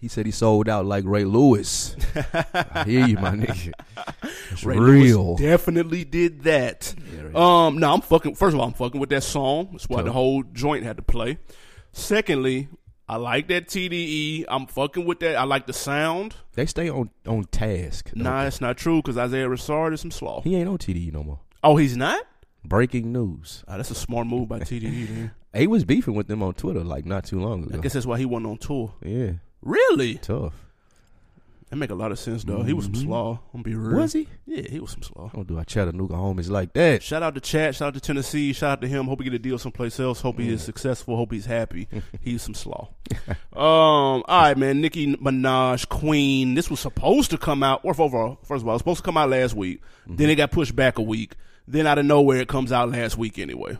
Speaker 1: He said he sold out like Ray Lewis. *laughs* I hear you, my nigga. *laughs* It's
Speaker 2: Ray Lewis
Speaker 1: real.
Speaker 2: definitely did that.
Speaker 1: Yeah.
Speaker 2: Um, no, I'm fucking. First of all, I'm fucking with that song. That's why
Speaker 1: Cool.
Speaker 2: the whole joint had to play. Secondly, I like that TDE. I'm fucking with that. I like the sound.
Speaker 1: They stay on on task.
Speaker 2: Nah,
Speaker 1: they?
Speaker 2: that's not true because Isaiah Rashad is some slaw.
Speaker 1: he ain't on TDE no more.
Speaker 2: Oh, he's not.
Speaker 1: Breaking news.
Speaker 2: Ah, that's a smart move by TDE. Then. *laughs*
Speaker 1: He was beefing with them on Twitter like not too long ago.
Speaker 2: I guess that's why he wasn't on tour.
Speaker 1: Yeah,
Speaker 2: Really?
Speaker 1: tough.
Speaker 2: That make a lot of sense, though. He was some
Speaker 1: Mhm.
Speaker 2: slaw. I'm gonna be real.
Speaker 1: Was he?
Speaker 2: Yeah, he was some slaw.
Speaker 1: Don't do our Chattanooga homies like that.
Speaker 2: Shout out to Chad. Shout out to Tennessee. Shout out to him. Hope he get a deal someplace else. Hope he is successful. Hope he's happy. *laughs* he's some slaw. um. All right, man. Nicki Minaj, Queen. This was supposed to come out. Or overall, first of all, it was supposed to come out last week. Then it got pushed back a week. Then out of nowhere, it comes out last week anyway.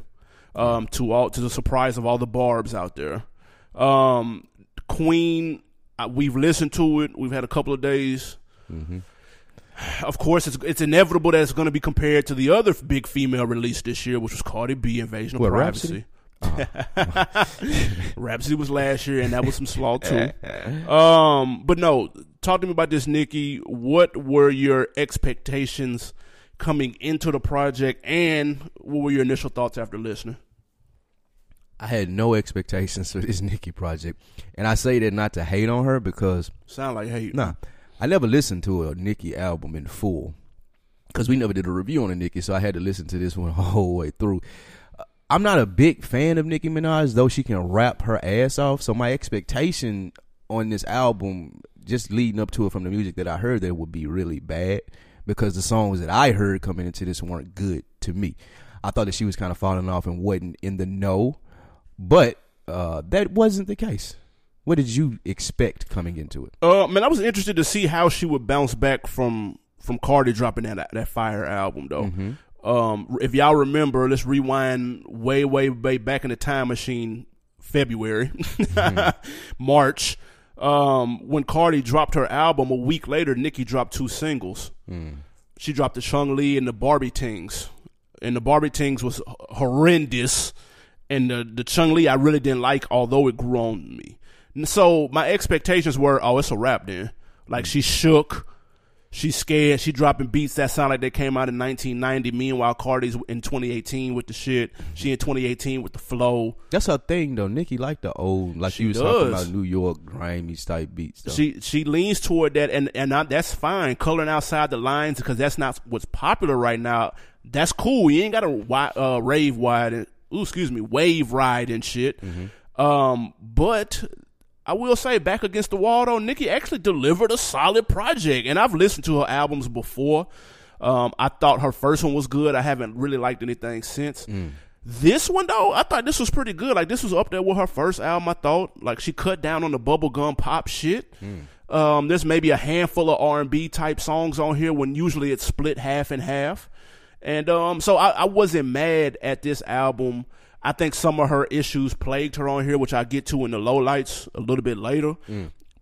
Speaker 2: Um. To all to the surprise of all the barbs out there. Um. Queen. Uh, we've listened to it. We've had a couple of days of course, it's it's inevitable that it's going to be compared to the other big female release this year, which was Cardi B, Invasion of
Speaker 1: What,
Speaker 2: Privacy.
Speaker 1: Rapsody? *laughs* *laughs*
Speaker 2: Rapsody was last year, and that was some slaw too. *laughs* Um, but no, talk to me about this, Nicki. What were your expectations coming into the project, and what were your initial thoughts after listening?
Speaker 1: I had no expectations for this *laughs* Nicki project, and I say that not to hate on her because
Speaker 2: Sound like hey,
Speaker 1: Nah, I never listened to a Nicki album in full because we never did a review on a Nicki, so I had to listen to this one *laughs* the whole way through. Uh, I'm not a big fan of Nicki Minaj, though she can rap her ass off. So my expectation on this album, just leading up to it from the music that I heard, that it would be really bad because the songs that I heard coming into this weren't good to me. I thought that she was kind of falling off and wasn't in the know, but uh, that wasn't the case. What did you expect coming into it?
Speaker 2: Uh, man, I was interested to see how she would bounce back from from Cardi dropping that that fire album, though. Um, if y'all remember, let's rewind way, way, way back in the time machine, February, *laughs* March. Um, when Cardi dropped her album, a week later, Nicki dropped two singles. She dropped the Chun-Li and the Barbie Tingz, and the Barbie Tingz was horrendous, and the the Chun-Li I really didn't like, although it grew on me. And so my expectations were, oh, it's a rap then. Like she shook, she scared, she dropping beats that sound like they came out in 1990. Meanwhile, Cardi's in 2018 with the shit. She in 2018 with the flow.
Speaker 1: That's her thing though. Nicki like the old, like
Speaker 2: She
Speaker 1: she was talking about New York grimy type beats. Though.
Speaker 2: She she leans toward that, and and I, that's fine. Coloring outside the lines because that's not what's popular right now. That's cool. You ain't got to uh, rave wide ooh, excuse me, wave ride and shit. Um, but I will say, back against the wall though, Nicki actually delivered a solid project, and I've listened to her albums before. Um, I thought her first one was good. I haven't really liked anything since. This one though, I thought this was pretty good. Like this was up there with her first album. I thought like she cut down on the bubblegum pop shit. Um, there's maybe a handful of R and B type songs on here when usually it's split half and half. And um, so I, I wasn't mad at this album. I think some of her issues plagued her on here, which I get to in the lowlights a little bit later.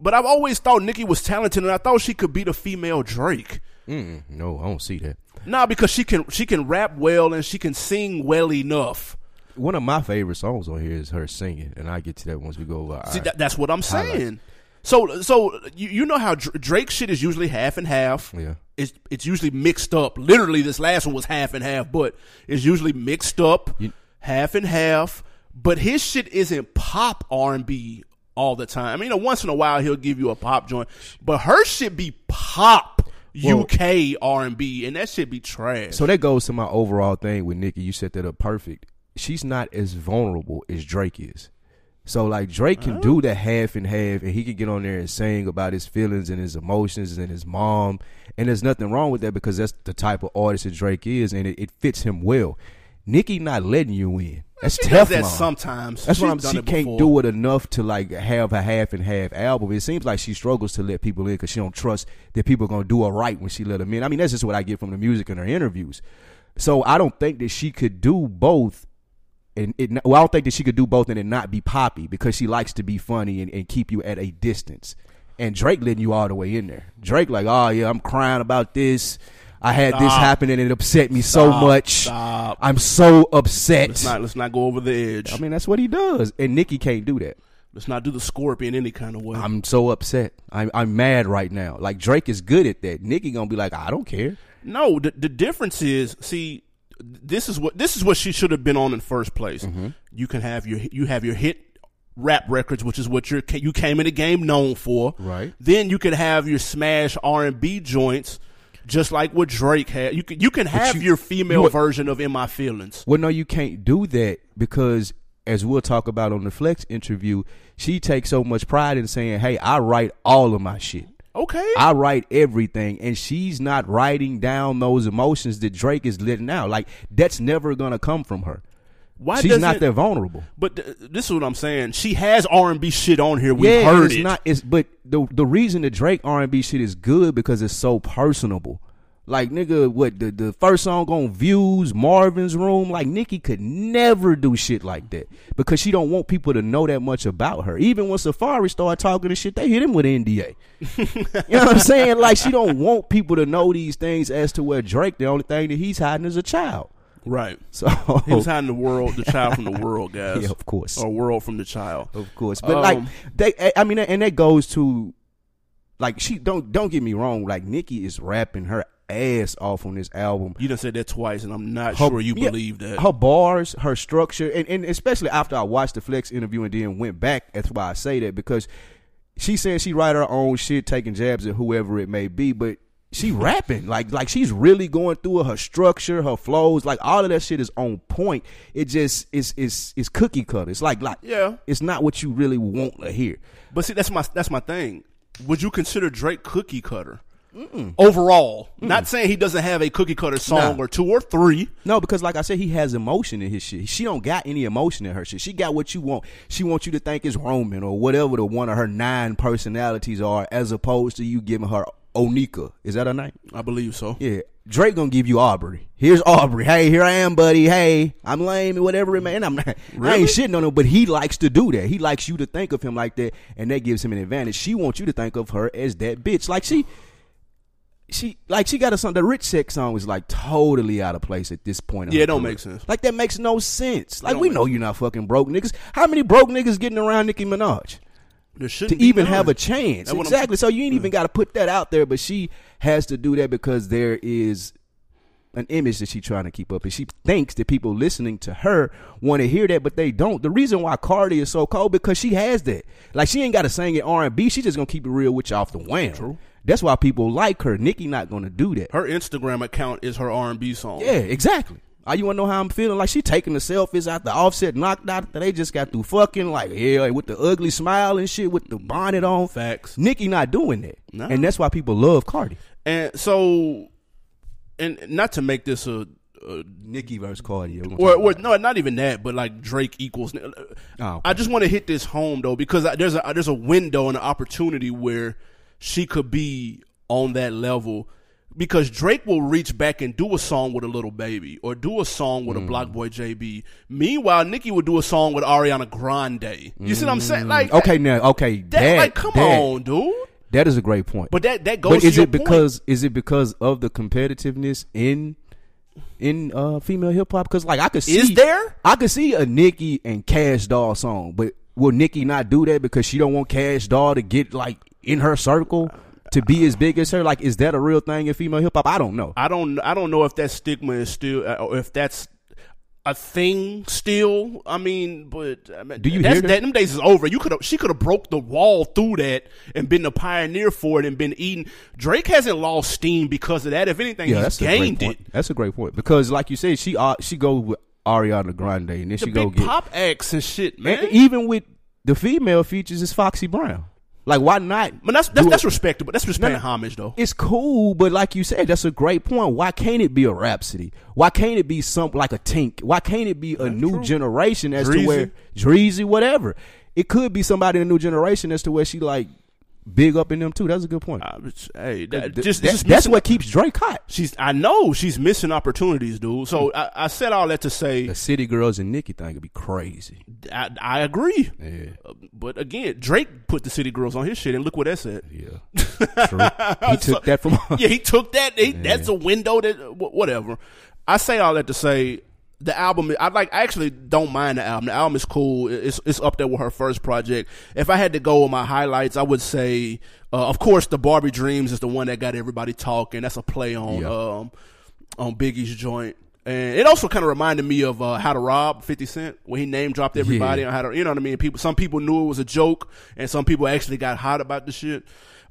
Speaker 2: But I've always thought Nicki was talented, and I thought she could be the female Drake.
Speaker 1: Mm, no, I don't see that.
Speaker 2: Nah, because she can she can rap well and she can sing well enough.
Speaker 1: One of my favorite songs on here is her singing, and I get to that once we go over.
Speaker 2: See, that, that's what I'm
Speaker 1: highlights.
Speaker 2: saying. So, so you, you know how Dr- Drake shit is usually half and half.
Speaker 1: Yeah.
Speaker 2: It's it's usually mixed up. Literally, this last one was half and half, but it's usually mixed up,
Speaker 1: You-
Speaker 2: half and half. But his shit isn't pop R and B all the time. I mean, you know, once in a while he'll give you a pop joint, but her shit be pop
Speaker 1: Well-
Speaker 2: UK R and B, and that shit be trash.
Speaker 1: So that goes to my overall thing with Nicki. You set that up perfect. She's not as vulnerable as Drake is. So like Drake can do oh. the half and half, and he can get on there and sing about his feelings and his emotions and his mom, and there's nothing wrong with that because that's the type of artist that Drake is, and it, it fits him well. Nicki not letting you in. That's
Speaker 2: she
Speaker 1: Teflon.
Speaker 2: that sometimes.
Speaker 1: That's
Speaker 2: She's
Speaker 1: what I'm. She can't
Speaker 2: before.
Speaker 1: do it enough to like have a half and half album. It seems like she struggles to let people in because she don't trust that people are gonna do her right when she let them in. I mean, that's just what I get from the music and her interviews. So I don't think that she could do both. And it, well, I don't think that she could do both and it not be poppy because she likes to be funny and, and keep you at a distance. And Drake letting you all the way in there. Drake like, oh yeah, I'm crying about this. I had this happen and it upset me so much.
Speaker 2: Stop.
Speaker 1: I'm so upset.
Speaker 2: Let's not let's not go over the edge.
Speaker 1: I mean, that's what he does, and Nicki can't do that.
Speaker 2: let's not do the scorpion any kind of way.
Speaker 1: I'm so upset. I'm I'm mad right now. Like Drake is good at that. Nicki gonna be like, I don't care.
Speaker 2: No, the the difference is, see, this is what this is what she should have been on in the first place.
Speaker 1: Mm-hmm.
Speaker 2: You can have your you have your hit rap records, which is what you you came in the game known for.
Speaker 1: Right.
Speaker 2: Then you can have your smash R and B joints, just like what Drake had. You can you can have
Speaker 1: you-
Speaker 2: your female version of "In My Feelings."
Speaker 1: Well, no, you can't do that because, as we'll talk about on the Flex interview, she takes so much pride in saying, "Hey, I write all of my shit.
Speaker 2: Okay,
Speaker 1: I write everything," and she's not writing down those emotions that Drake is letting out. Like that's never gonna come from her.
Speaker 2: why
Speaker 1: she's
Speaker 2: doesn't
Speaker 1: that vulnerable.
Speaker 2: But th- this is what I'm saying. She has R and B shit on here. We
Speaker 1: yeah,
Speaker 2: heard
Speaker 1: it's
Speaker 2: it.
Speaker 1: not. It's but the the reason the Drake R and B shit is good because it's so personable. Like nigga, what the the first song on Views, Marvin's Room, like Nicki could never do shit like that because she don't want people to know that much about her. Even when Safaree started talking to shit, they hit him with NDA. *laughs* you know what I'm saying? Like she don't want people to know these things as to where Drake, the only thing that he's hiding is a child.
Speaker 2: right.
Speaker 1: So
Speaker 2: He was hiding the world, the child from the world, *laughs* guys.
Speaker 1: Yeah, of course.
Speaker 2: or world from the child.
Speaker 1: Of course, but
Speaker 2: Um,
Speaker 1: like they, I mean, and that goes to like she don't don't get me wrong. Like Nicki is rapping her ass off on this album.
Speaker 2: You done said that twice, and I'm not
Speaker 1: Her-
Speaker 2: sure you
Speaker 1: yeah,
Speaker 2: believe that.
Speaker 1: Her bars, her structure, and, and especially after I watched the Flex interview and then went back. That's why I say that because she said she write her own shit, taking jabs at whoever it may be, but. She rapping like like she's really going through it. Her structure, her flows, like all of that shit is on point. It just is is is cookie cutter. It's like like
Speaker 2: Yeah.
Speaker 1: it's not what you really want to hear.
Speaker 2: but see, that's my that's my thing. Would you consider Drake cookie cutter overall? Mm. Not saying he doesn't have a cookie cutter song
Speaker 1: Nah.
Speaker 2: or two or three.
Speaker 1: No, because like I said, he has emotion in his shit. She don't got any emotion in her shit. She got what you want. She wants you to think it's Roman or whatever the one of her nine personalities are, as opposed to you giving her Onika. Is that her name?
Speaker 2: I believe so.
Speaker 1: Yeah. Drake gonna give you Aubrey. Here's Aubrey. Hey, here I am, buddy. Hey, I'm lame, and whatever it may. And I'm not. I ain't shitting on him, but he likes to do that. He likes you to think of him like that, and that gives him an advantage. She wants you to think of her as that bitch. Like she, she, like she got a song. The Rich Sex song was like totally out of place at this point.
Speaker 2: Yeah, it don't
Speaker 1: career.
Speaker 2: make sense.
Speaker 1: Like that makes no sense. Like we know you're not fucking broke niggas. How many broke niggas getting around Nicki Minaj? To even
Speaker 2: none.
Speaker 1: have a chance.
Speaker 2: That's
Speaker 1: Exactly. So you ain't even got to put that out there, but she has to do that because there is an image that she's trying to keep up, and she thinks that people listening to her want to hear that, but they don't. The reason why Cardi is so cold because she has that. Like she ain't got to sing it R and B. She just gonna keep it real with you off the wham.
Speaker 2: True.
Speaker 1: That's why people like her. Nicki not gonna do that.
Speaker 2: Her Instagram account is her R and B song.
Speaker 1: Yeah, exactly. All you wanna know how I'm feeling? Like she taking the selfies out the offset knocked out that they just got through fucking like yeah with the ugly smile and shit with the bonnet on.
Speaker 2: Facts.
Speaker 1: Nicki not doing that,
Speaker 2: No.
Speaker 1: and that's why people love Cardi.
Speaker 2: And so, and not to make this a, a
Speaker 1: Nicki versus Cardi.
Speaker 2: or, or no, not even that, but like Drake equals.
Speaker 1: Oh, okay.
Speaker 2: I just want to hit this home though because I- there's a there's a window and an opportunity where she could be on that level because Drake will reach back and do a song with a Lil Baby or do a song
Speaker 1: Mm.
Speaker 2: with a Block Boy JB. Meanwhile, Nicki would do a song with Ariana Grande. You see what I'm saying? Like
Speaker 1: okay, now okay,
Speaker 2: that,
Speaker 1: that,
Speaker 2: like come
Speaker 1: that-
Speaker 2: on, dude.
Speaker 1: That is a great point.
Speaker 2: But that that goes.
Speaker 1: But
Speaker 2: to
Speaker 1: is it
Speaker 2: point.
Speaker 1: because is it because of the competitiveness in in uh female hip hop? Because like I could see
Speaker 2: Is there?
Speaker 1: I could see a Nicki and Kash Doll song, but will Nicki not do that because she don't want Kash Doll to get like in her circle to be as big as her? Like, is that a real thing in female hip hop? I don't know.
Speaker 2: I don't I don't know if that stigma is still uh, or if that's a thing still. I mean, but I mean,
Speaker 1: Do you hear that?
Speaker 2: Them days is over. You could have she could have broke the wall through that and been the pioneer for it and been eating. Drake hasn't lost steam because of that. If anything,
Speaker 1: Yeah,
Speaker 2: he's
Speaker 1: that's a great
Speaker 2: gained it.
Speaker 1: That's a great point because, like you said, she uh, she go with Ariana Grande and then
Speaker 2: The
Speaker 1: she go get
Speaker 2: pop acts and shit, man.
Speaker 1: and even with the female features is Foxy Brown. Like, why not?
Speaker 2: but that's that's, that's respectable. That's respecting homage, though.
Speaker 1: It's cool, but like you said, that's a great point. Why can't it be a Rapsody? Why can't it be something like a Tink? Why can't it be a new generation as
Speaker 2: Dreezy.
Speaker 1: to where Dreezy, whatever? It could be somebody in a new generation as to where she like big up in them too. That's a good point.
Speaker 2: Uh, hey, that, just,
Speaker 1: that-
Speaker 2: just
Speaker 1: that's what keeps Drake hot.
Speaker 2: she's. I know she's missing opportunities, dude. So I, I said all that to say
Speaker 1: The City Girls and Nicki thing would be crazy.
Speaker 2: I, I agree.
Speaker 1: Yeah.
Speaker 2: Uh, But again, Drake put the City Girls on his shit, and look what that said.
Speaker 1: Yeah, *laughs* true. He took that from. *laughs*
Speaker 2: yeah, he took that. He, That's a window that whatever. I say all that to say the album. I like. I actually don't mind the album. The album is cool. It's it's up there with her first project. If I had to go with my highlights, I would say, uh, of course, the Barbie Dreams is the one that got everybody talking. That's a play on
Speaker 1: Yeah.
Speaker 2: um on Biggie's joint. And it also kind of reminded me of uh, How to Rob 50 Cent, when he name dropped everybody
Speaker 1: Yeah.
Speaker 2: on how to, you know what I mean? People, some people knew it was a joke, and some people actually got hot about the shit.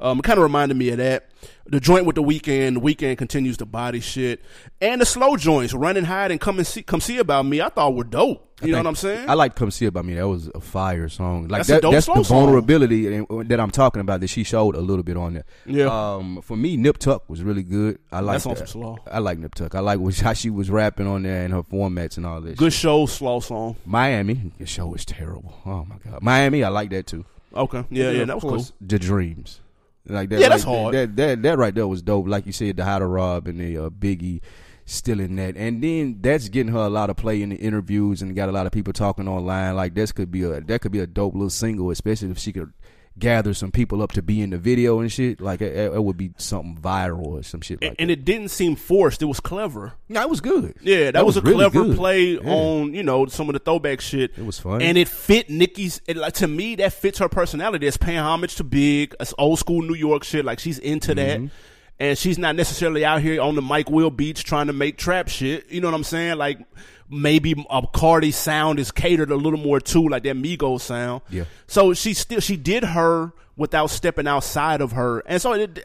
Speaker 2: Um, it kind of reminded me of that. The joint with the Weeknd, the Weeknd continues to body shit, and the slow joints, run and hide and come and see, come see about me. I thought were dope. You know what I'm saying?
Speaker 1: I like "Come See About Me." That was a fire song. Like
Speaker 2: That's
Speaker 1: that,
Speaker 2: dope
Speaker 1: that's the vulnerability that I'm talking about that she showed a little bit on there.
Speaker 2: Yeah.
Speaker 1: Um, for me, Nip Tuck was really good. I like
Speaker 2: That's
Speaker 1: that.
Speaker 2: slow.
Speaker 1: I like Nip Tuck. I like what- *laughs* how she was rapping on there and her formats and all this.
Speaker 2: Good show, slow song.
Speaker 1: Miami, the show was terrible. Oh my god, Miami, I like that too.
Speaker 2: Okay, yeah, yeah,
Speaker 1: And
Speaker 2: that was cool.
Speaker 1: The Dreams. Like that,
Speaker 2: Yeah, that's
Speaker 1: like,
Speaker 2: hard.
Speaker 1: That, that that right there was dope. Like you said, the How to Rob and the uh, Biggie still in that, and then that's getting her a lot of play in the interviews and got a lot of people talking online. Like this could be a that could be a dope little single, especially if she could gather some people up to be in the video and shit. Like it, it would be something viral or some shit like
Speaker 2: And, and it didn't seem forced. It was clever.
Speaker 1: No, it was good.
Speaker 2: Yeah, that, was, a
Speaker 1: really
Speaker 2: clever
Speaker 1: good.
Speaker 2: play
Speaker 1: Yeah.
Speaker 2: on you know some of the throwback shit.
Speaker 1: It was fun.
Speaker 2: and it fit Nicki's. It, like to me, that fits her personality. It's paying homage to Big. It's old school New York shit. Like she's into that,
Speaker 1: Mm-hmm.
Speaker 2: And she's not necessarily out here on the Mike Will beach trying to make trap shit. You know what I'm saying? Like maybe a Cardi sound is catered a little more to like that Migos sound.
Speaker 1: Yeah.
Speaker 2: So she still she did her without stepping outside of her, and so it,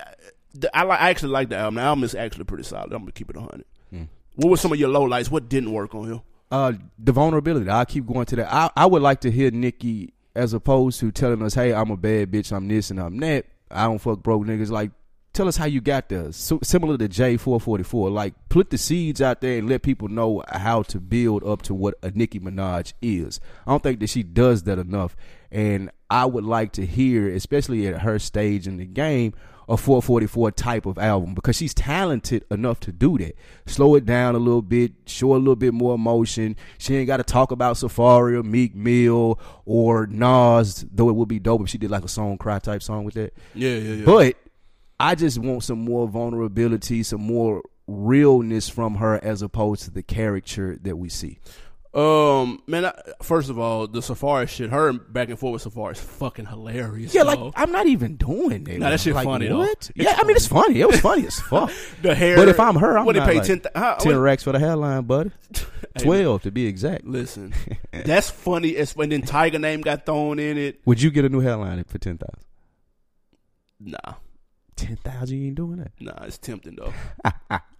Speaker 2: I like. I actually like the album. The album is actually pretty solid. I'm gonna keep it a hundred.
Speaker 1: Hmm.
Speaker 2: What were some of your low lights? What didn't work on you?
Speaker 1: Uh, the vulnerability. I keep going to that. I, I would like to hear Nicki as opposed to telling us, "Hey, I'm a bad bitch. I'm this and I'm that. I don't fuck broke niggas." Like, tell us how you got there. So, similar to J444. Like, put the seeds out there and let people know how to build up to what a Nicki Minaj is. I don't think that she does that enough, and I would like to hear, especially at her stage in the game, a 444 type of album because she's talented enough to do that. Slow it down a little bit, show a little bit more emotion. She ain't got to talk about Safaree or Meek Mill or Nas, though it would be dope if she did like a song cry type song with that.
Speaker 2: Yeah, yeah, yeah.
Speaker 1: But I just want some more vulnerability, some more realness from her as opposed to the caricature that we see.
Speaker 2: Um, man. I, first of all, the Safaree shit. Her back and forth with Safaree is fucking hilarious.
Speaker 1: Yeah, like. I'm not even doing it.
Speaker 2: Nah, that shit
Speaker 1: like,
Speaker 2: funny, though.
Speaker 1: What? Yeah, I mean it's funny. It was funny as *laughs* fuck.
Speaker 2: the hair.
Speaker 1: But if I'm her, I'm
Speaker 2: what
Speaker 1: not
Speaker 2: they pay
Speaker 1: like,
Speaker 2: ten. th- how-
Speaker 1: ten
Speaker 2: what-
Speaker 1: racks for the hairline, buddy. *laughs* Twelve to be exact.
Speaker 2: Listen, *laughs* that's funny. As when then Tyga name got thrown in it.
Speaker 1: Would you get a new hairline for ten thousand?
Speaker 2: Nah,
Speaker 1: Ten thousand? You ain't doing that.
Speaker 2: nah, it's tempting though.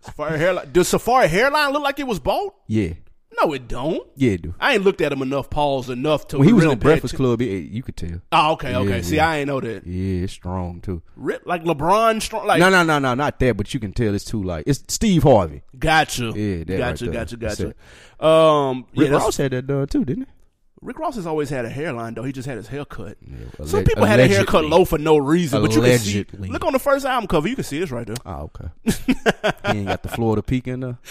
Speaker 2: Safaree hairline. Does Safaree hairline look like it was bought?
Speaker 1: Yeah,
Speaker 2: No, it don't.
Speaker 1: yeah, it do.
Speaker 2: I ain't looked at him enough. Pause enough to.
Speaker 1: When he was
Speaker 2: really
Speaker 1: on Breakfast Club, it, you could tell.
Speaker 2: Oh, okay, okay.
Speaker 1: Yeah,
Speaker 2: See,
Speaker 1: yeah.
Speaker 2: I ain't know that.
Speaker 1: Yeah, it's strong too.
Speaker 2: Rip like LeBron strong. Like
Speaker 1: no, no, no, no, not that. But you can tell it's too like it's Steve Harvey.
Speaker 2: Gotcha.
Speaker 1: Yeah, that
Speaker 2: gotcha,
Speaker 1: right
Speaker 2: gotcha, gotcha. Um, yeah,
Speaker 1: Rick
Speaker 2: that's-
Speaker 1: Ross had that done too, didn't he?
Speaker 2: Rick Ross has always had a hairline though. He just had his hair cut.
Speaker 1: Yeah,
Speaker 2: Some people had a haircut
Speaker 1: allegedly.
Speaker 2: low for no reason, but you can see.
Speaker 1: Allegedly.
Speaker 2: Look on the first album cover. You can see this right there.
Speaker 1: Oh, okay. *laughs* he ain't got the Florida peak in there. *laughs*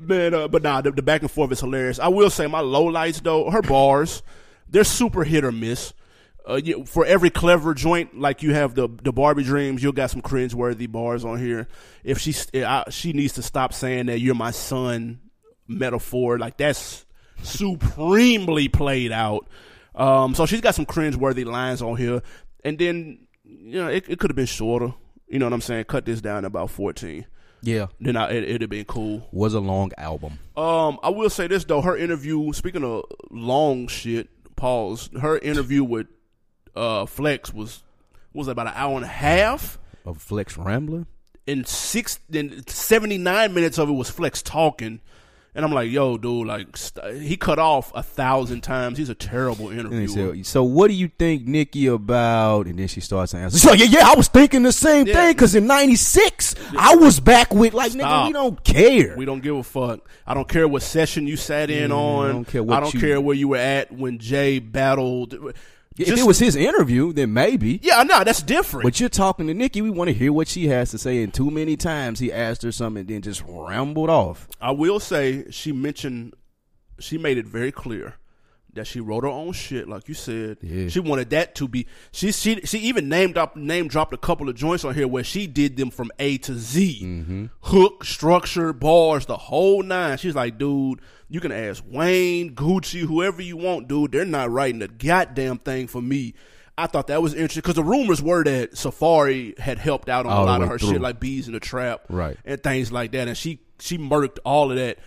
Speaker 2: Man, uh, but nah, the, the back and forth is hilarious. I will say my low lights though, her bars, they're super hit or miss. uh, you, for every clever joint, like you have the the Barbie dreams, you'll got some cringeworthy bars on here. If she I, she needs to stop saying that you're my son metaphor, like that's supremely played out. Um, so she's got some cringeworthy lines on here, and then you know it, it could have been shorter. You know what I'm saying? Cut this down to about 14.
Speaker 1: Yeah,
Speaker 2: Then I, it, it'd have been cool.
Speaker 1: was a long album.
Speaker 2: Um, I will say this though, her interview. Speaking of long shit, pause. Her interview with uh Flex was was about an hour and a half,
Speaker 1: Of Flex rambling.
Speaker 2: and six, then seventy nine minutes of it was Flex talking. And I'm like, yo, dude, like st- he cut off a thousand times. He's a terrible
Speaker 1: And
Speaker 2: interviewer.
Speaker 1: said, so what do you think, Nicki, about? And then she starts answering. So yeah, yeah, I was thinking the same
Speaker 2: Yeah.
Speaker 1: thing because in '96 I was back with like nigga, we don't care.
Speaker 2: We don't give a fuck. I don't care what session you sat in mm, on.
Speaker 1: I don't care what
Speaker 2: I don't
Speaker 1: you-
Speaker 2: care where you were at when Jay battled.
Speaker 1: If
Speaker 2: Just-
Speaker 1: it was his interview, then maybe.
Speaker 2: yeah, no, that's different.
Speaker 1: But you're talking to Nicki. We want to hear what she has to say. And too many times he asked her something, and then just rambled off.
Speaker 2: I will say she mentioned she made it very clear that she wrote her own shit, like you said.
Speaker 1: Yeah.
Speaker 2: She wanted that to be she she she even named up name dropped a couple of joints on here where she did them from A to Z.
Speaker 1: Mm-hmm.
Speaker 2: Hook, structure, bars, the whole nine. She's like, dude, you can ask Wayne, Gucci, whoever you want, dude. They're not writing a goddamn thing for me. I thought that was interesting because the rumors were that Safaree had helped out on
Speaker 1: All
Speaker 2: a lot of her
Speaker 1: through.
Speaker 2: shit, like Bees in the Trap,
Speaker 1: Right.
Speaker 2: and things like that. And she she murked all of that.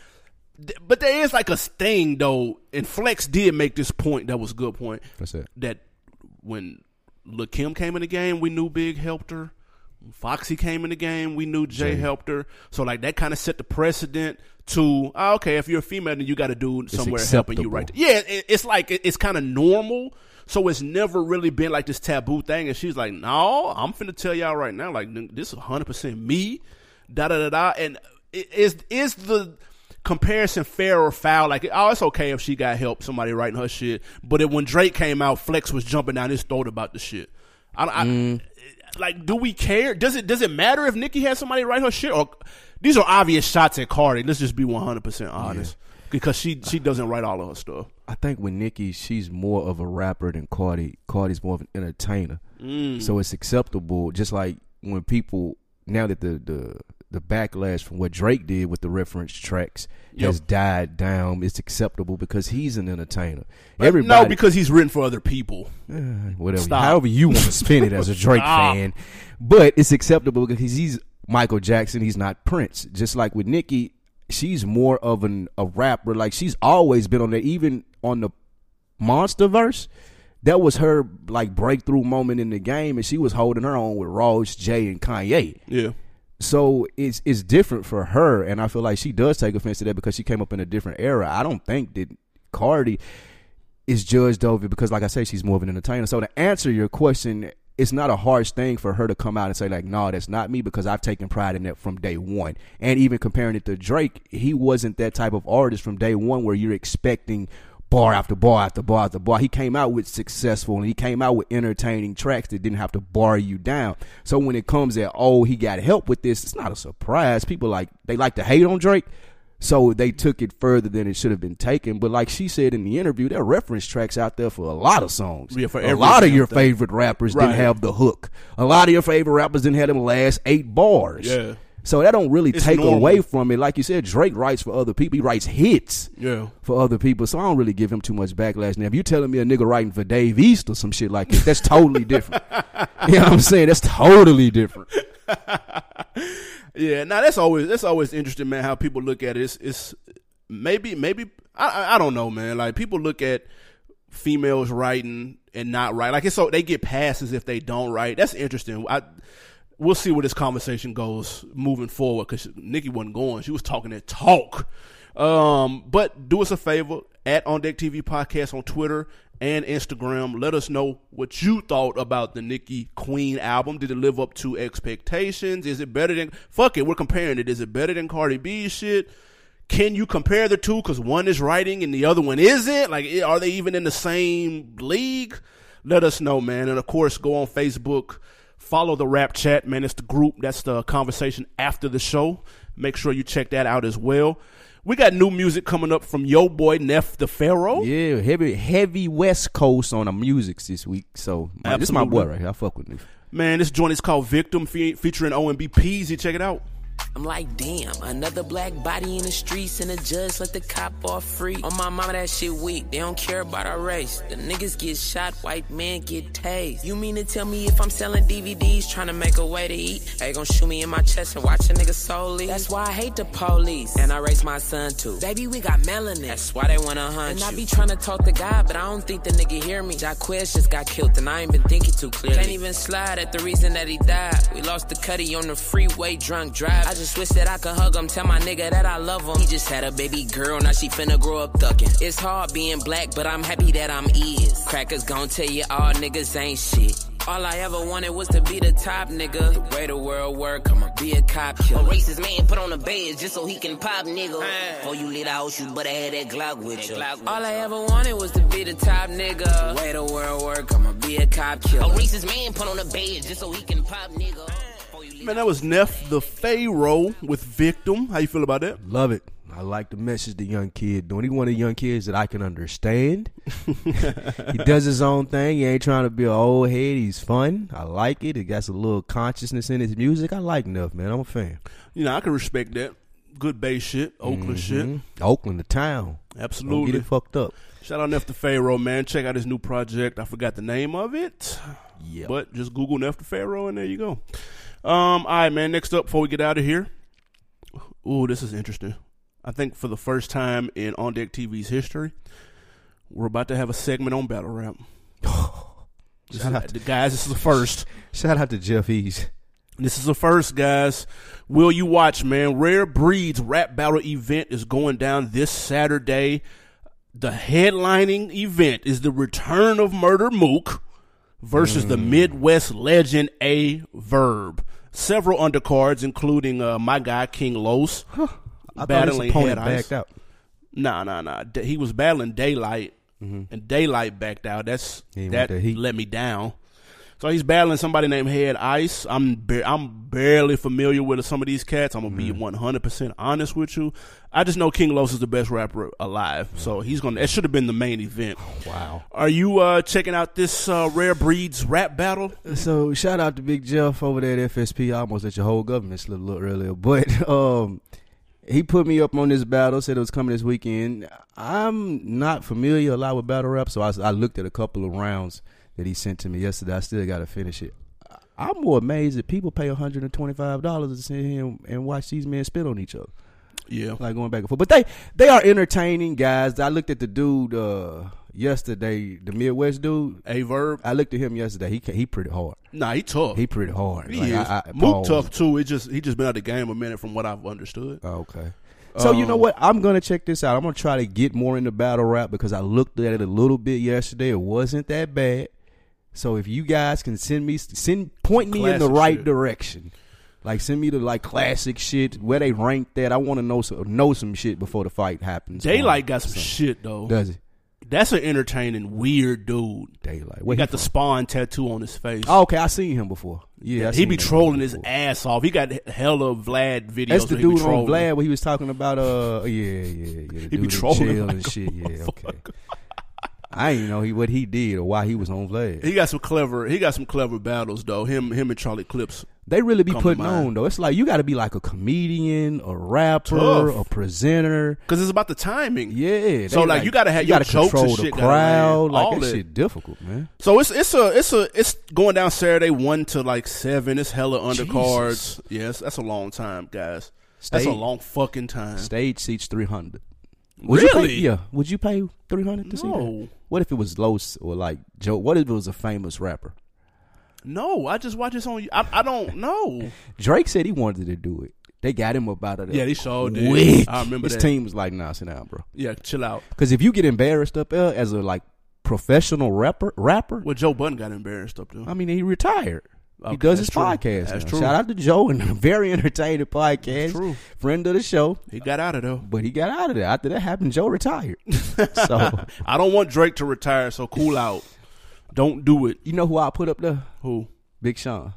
Speaker 2: But there is like a sting though, and Flex did make this point that was a good point.
Speaker 1: What's that?
Speaker 2: That when Lil Kim came in the game, we knew Big helped her. Foxy came in the game, we knew Jay, helped her. So like that kind of set the precedent to oh, okay, if you're a female, then you got to do somewhere helping you right. Yeah, it, it's like it- it's kind of normal. So it's never really been like this taboo thing. And she's like, no, I'm finna tell y'all right now, like this is 100 percent me. Da da da da. And is is the comparison fair or foul? Like, oh, it's okay if she got help, somebody writing her shit. But it, when Drake came out, Flex was jumping down his throat about the shit. I, I,
Speaker 1: Mm.
Speaker 2: Like, do we care? Does it does it matter if Nicki has somebody write her shit? Or these are obvious shots at Cardi. Let's just be 100 percent honest. Because she she doesn't write all of her stuff.
Speaker 1: I think with Nicki, she's more of a rapper than Cardi. Cardi's more of an entertainer.
Speaker 2: Mm.
Speaker 1: So it's acceptable. Just like when people now that the the the backlash from what Drake did with the reference tracks has died down, it's acceptable because he's an entertainer. Everybody,
Speaker 2: no, because he's written for other people.
Speaker 1: Eh, whatever,
Speaker 2: Stop.
Speaker 1: however you want to spin it as a Drake fan, but it's acceptable because he's Michael Jackson. He's not Prince. Just like with Nicki, she's more of an a rapper. Like she's always been on there, even on the Monster verse. That was her like breakthrough moment in the game, and she was holding her own with Ross, Jay, and Kanye.
Speaker 2: Yeah.
Speaker 1: So it's it's different for her, and I feel like she does take offense to that because she came up in a different era. I don't think that Cardi is judged over because, like I say, she's more of an entertainer. So to answer your question, it's not a harsh thing for her to come out and say like, "No, that's not me," because I've taken pride in that from day one. And even comparing it to Drake, he wasn't that type of artist from day one where you're expecting bar after bar after bar after bar. He came out with successful and he came out with entertaining tracks that didn't have to bar you down. So when it comes at oh he got help with this, it's not a surprise. People like they like to hate on Drake. So they took it further than it should have been taken. But like she said in the interview, there are reference tracks out there for a lot of songs.
Speaker 2: Yeah, for
Speaker 1: a lot of your favorite rappers
Speaker 2: Right.
Speaker 1: didn't have the hook. A lot of your favorite rappers didn't have them last eight bars.
Speaker 2: Yeah.
Speaker 1: So that don't really
Speaker 2: It's
Speaker 1: take
Speaker 2: normal.
Speaker 1: away from it. Like you said, Drake writes for other people. He writes hits
Speaker 2: Yeah.
Speaker 1: for other people. So I don't really give him too much backlash. Now, if you're telling me a nigga writing for Dave East or some shit like that, that's totally different. *laughs* you know what I'm saying? That's totally different. *laughs*
Speaker 2: Yeah, now that's always that's always interesting, man. How people look at it. It's, it's maybe maybe I- I I don't know, man. Like people look at females writing and not write. Like it's so they get passes if they don't write. That's interesting. I we'll see where this conversation goes moving forward because Nicki wasn't going. She was talking that talk. Um, but do us a favor at On Deck TV podcast on Twitter and Instagram. Let us know what you thought about the Nicki Queen album. Did it live up to expectations? Is it better than fuck it? We're comparing it. Is it better than Cardi B's shit? Can you compare the two? Because one is writing and the other one isn't. Like, are they even in the same league? Let us know, man. And of course, go on Facebook, follow the Rap Chat, man. It's the group. That's the conversation after the show. Make sure you check that out as well. We got new music coming up from Yo Boy Nef the Pharaoh.
Speaker 1: Yeah, heavy heavy West Coast on the music this week. So my, this is my boy right here. I fuck with him.
Speaker 2: Man, this joint is called Victim fe- featuring OMB Peasy. Check it out.
Speaker 5: I'm like, damn, another black body in the streets and the judge let the cop off free. On my mama, that shit weak. They don't care about our race. The niggas get shot, white men get tased. You mean to tell me if I'm selling DVDs, trying to make a way to eat, they gon' shoot me in my chest and watch a nigga soul leave? That's why I hate the police. And I raised my son too. Baby, we got melanin. That's why they wanna hunt And I be trying to talk to God, but I don't think the nigga hear me. Jaquez just got killed and I ain't been thinking too clearly. Can't even slide at the reason that he died. We lost the cutty on the freeway, drunk drive. I just wish that I could hug him, tell my nigga that I love him. He just had a baby girl, now she finna grow up thuggin'. It's hard being black, but I'm happy that I'm is. Crackers gon' tell you all niggas ain't shit. All I ever wanted was to be the top nigga. The way the world work, I'ma be a cop killer.
Speaker 6: A racist man put on a badge just so he can pop nigga. Before you lit out, you better have that Glock with you.
Speaker 5: All I ever wanted was to be the top nigga. The way the world work, I'ma be a cop killer.
Speaker 6: A racist man put on a badge just so he can pop nigga. Before you lit
Speaker 2: Man, that was Nef the Pharaoh with Victim. How you feel about that?
Speaker 1: Love it. I like the message the young kid doing. He one of the young kids that I can understand. *laughs* he does his own thing. He ain't trying to be an old head. He's fun. I like it. He got some little consciousness in his music. I like Nef, man. I'm a fan.
Speaker 2: You know, I can respect that. Good bass shit, Oakland shit.
Speaker 1: Mhm. Oakland, the town. Don't
Speaker 2: Absolutely.
Speaker 1: get it fucked up.
Speaker 2: Shout out Nef the Pharaoh, man. Check out his new project. I forgot the name of it.
Speaker 1: Yeah.
Speaker 2: But just Google Nef the Pharaoh and there you go. Um, all right, man. Next up, before we get out of here. Ooh, this is interesting. I think for the first time in On Deck TV's history, we're about to have a segment on battle rap. *sighs* This
Speaker 1: Shout
Speaker 2: is-
Speaker 1: out to- the
Speaker 2: guys, this is the first.
Speaker 1: Shout out to Jeff Ease.
Speaker 2: This is the first, guys. Will you watch, man? Rare Breeds rap battle event is going down this Saturday. The headlining event is the return of Murder Mook versus the Midwest legend Aye Verb. Several undercards, including uh, my guy King Los,
Speaker 1: I
Speaker 2: battling Head Ice.
Speaker 1: backed out.
Speaker 2: Nah, nah, nah. He was battling Daylyt, and Daylyt backed out. That's
Speaker 1: He
Speaker 2: that
Speaker 1: that
Speaker 2: let me down. So he's battling somebody named Head Ice. I'm ba- I'm barely familiar with some of these cats. I'm gonna be 100 percent honest with you. I just know King Los is the best rapper alive, so he's gonna. It should have been the main event.
Speaker 1: Wow.
Speaker 2: Are you uh, checking out this uh, Rare Breeds rap battle?
Speaker 1: So shout out to Big Jeff over there at FSP. I almost let your whole government slip a little earlier, *laughs* but um, he put me up on this battle. Said it was coming this weekend. I'm not familiar a lot with battle rap, so I, I looked at a couple of rounds that he sent to me yesterday. I still got to finish it. I'm more amazed that people pay 125 dollars to sit here and, and watch these men spit on each other,
Speaker 2: Yeah,
Speaker 1: like going back and forth. But they they are entertaining guys. I looked at the dude uh, yesterday, the Midwest dude.
Speaker 2: Aye Verb.
Speaker 1: I looked at him yesterday. He he pretty hard.
Speaker 2: Nah, he tough.
Speaker 1: He pretty hard.
Speaker 2: He
Speaker 1: Like,
Speaker 2: is.
Speaker 1: I, I,
Speaker 2: Mook tough too. It just he just been out of the game a minute from what I've understood.
Speaker 1: Oh, okay. So you know
Speaker 2: Um,
Speaker 1: what? I'm gonna check this out. I'm gonna try to get more into battle rap because I looked at it a little bit yesterday. It wasn't that bad. So if you guys can send me send point me in the right
Speaker 2: shit.
Speaker 1: direction, like send me the like classic shit where they rank that. I want to know some know some shit before the fight happens.
Speaker 2: Daylyt got some
Speaker 1: So-
Speaker 2: shit though.
Speaker 1: Does it?
Speaker 2: That's an entertaining weird dude.
Speaker 1: Daylight.
Speaker 2: He
Speaker 1: Where
Speaker 2: got
Speaker 1: he
Speaker 2: the spawn tattoo on his face.
Speaker 1: Oh, okay, I seen him before. Yeah, I
Speaker 2: he be trolling his ass off. He got hella Vlad videos.
Speaker 1: That's the dude on. Vlad where he was talking about uh yeah yeah yeah the
Speaker 2: He be trolling like
Speaker 1: and shit yeah okay. I didn't know he what he did or why he was on Vlad.
Speaker 2: He got some clever. He got some clever battles though. Him, him and Charlie Clips.
Speaker 1: They really be putting on though. It's like you got to be like a comedian, a rapper,
Speaker 2: Tough.
Speaker 1: a presenter.
Speaker 2: Because it's about the timing.
Speaker 1: Yeah.
Speaker 2: So,
Speaker 1: they
Speaker 2: like, you gotta have
Speaker 1: you
Speaker 2: your
Speaker 1: gotta
Speaker 2: jokes
Speaker 1: control the
Speaker 2: shit
Speaker 1: crowd. Like
Speaker 2: All
Speaker 1: that shit difficult, man.
Speaker 2: So it's it's a it's a it's going down Saturday one to like seven. It's hella undercards. Yes, that's a long time, guys. That's a
Speaker 1: Stage-
Speaker 2: long fucking time.
Speaker 1: Stage seats three hundred. Would you pay-
Speaker 2: Really?
Speaker 1: yeah. Would you pay three hundred to see
Speaker 2: No.
Speaker 1: that? What if it was Los or like Joe? What if it was a famous rapper?
Speaker 2: No, I just watch this on. I, I don't know. *laughs*
Speaker 1: Drake said he wanted to do it. They got him up out of there.
Speaker 2: Yeah, they sure did.
Speaker 1: Quick.
Speaker 2: I remember
Speaker 1: His
Speaker 2: that.
Speaker 1: team was like, "Nah, sit down, bro."
Speaker 2: Yeah, chill out.
Speaker 1: Because if you get embarrassed up there as a like professional rapper, rapper,
Speaker 2: Well, Joe Budden got embarrassed up there.
Speaker 1: I mean, he retired.
Speaker 2: Okay,
Speaker 1: he does his
Speaker 2: true.
Speaker 1: podcast.
Speaker 2: That's
Speaker 1: now.
Speaker 2: true.
Speaker 1: Shout out to Joe and a very entertaining podcast.
Speaker 2: true.
Speaker 1: Friend of the show.
Speaker 2: He got out of there.
Speaker 1: But he got out of there. After that happened, Joe retired. *laughs* so
Speaker 2: I don't want Drake to retire, so cool *laughs* out. Don't do it.
Speaker 1: you know who I put up there?
Speaker 2: Who?
Speaker 1: Big Sean.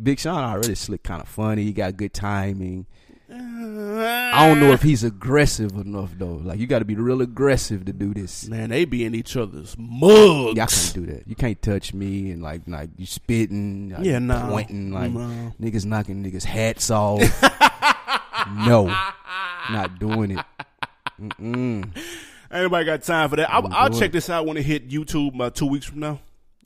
Speaker 1: Big Sean already slick, kind of funny. He got good timing. I don't know if *laughs* he's aggressive enough though. Like you got to be real aggressive to do this.
Speaker 2: Man, they be in each other's mugs.
Speaker 1: Y'all can't do that. You can't touch me and like like you spitting, like,
Speaker 2: Yeah, nah.
Speaker 1: pointing, like
Speaker 2: No.
Speaker 1: niggas knocking niggas hats off. *laughs* no, not doing it. Mm-mm.
Speaker 2: Anybody got time for that? I'll,
Speaker 1: I'm
Speaker 2: I'll check this out when it hit YouTube about two weeks from now.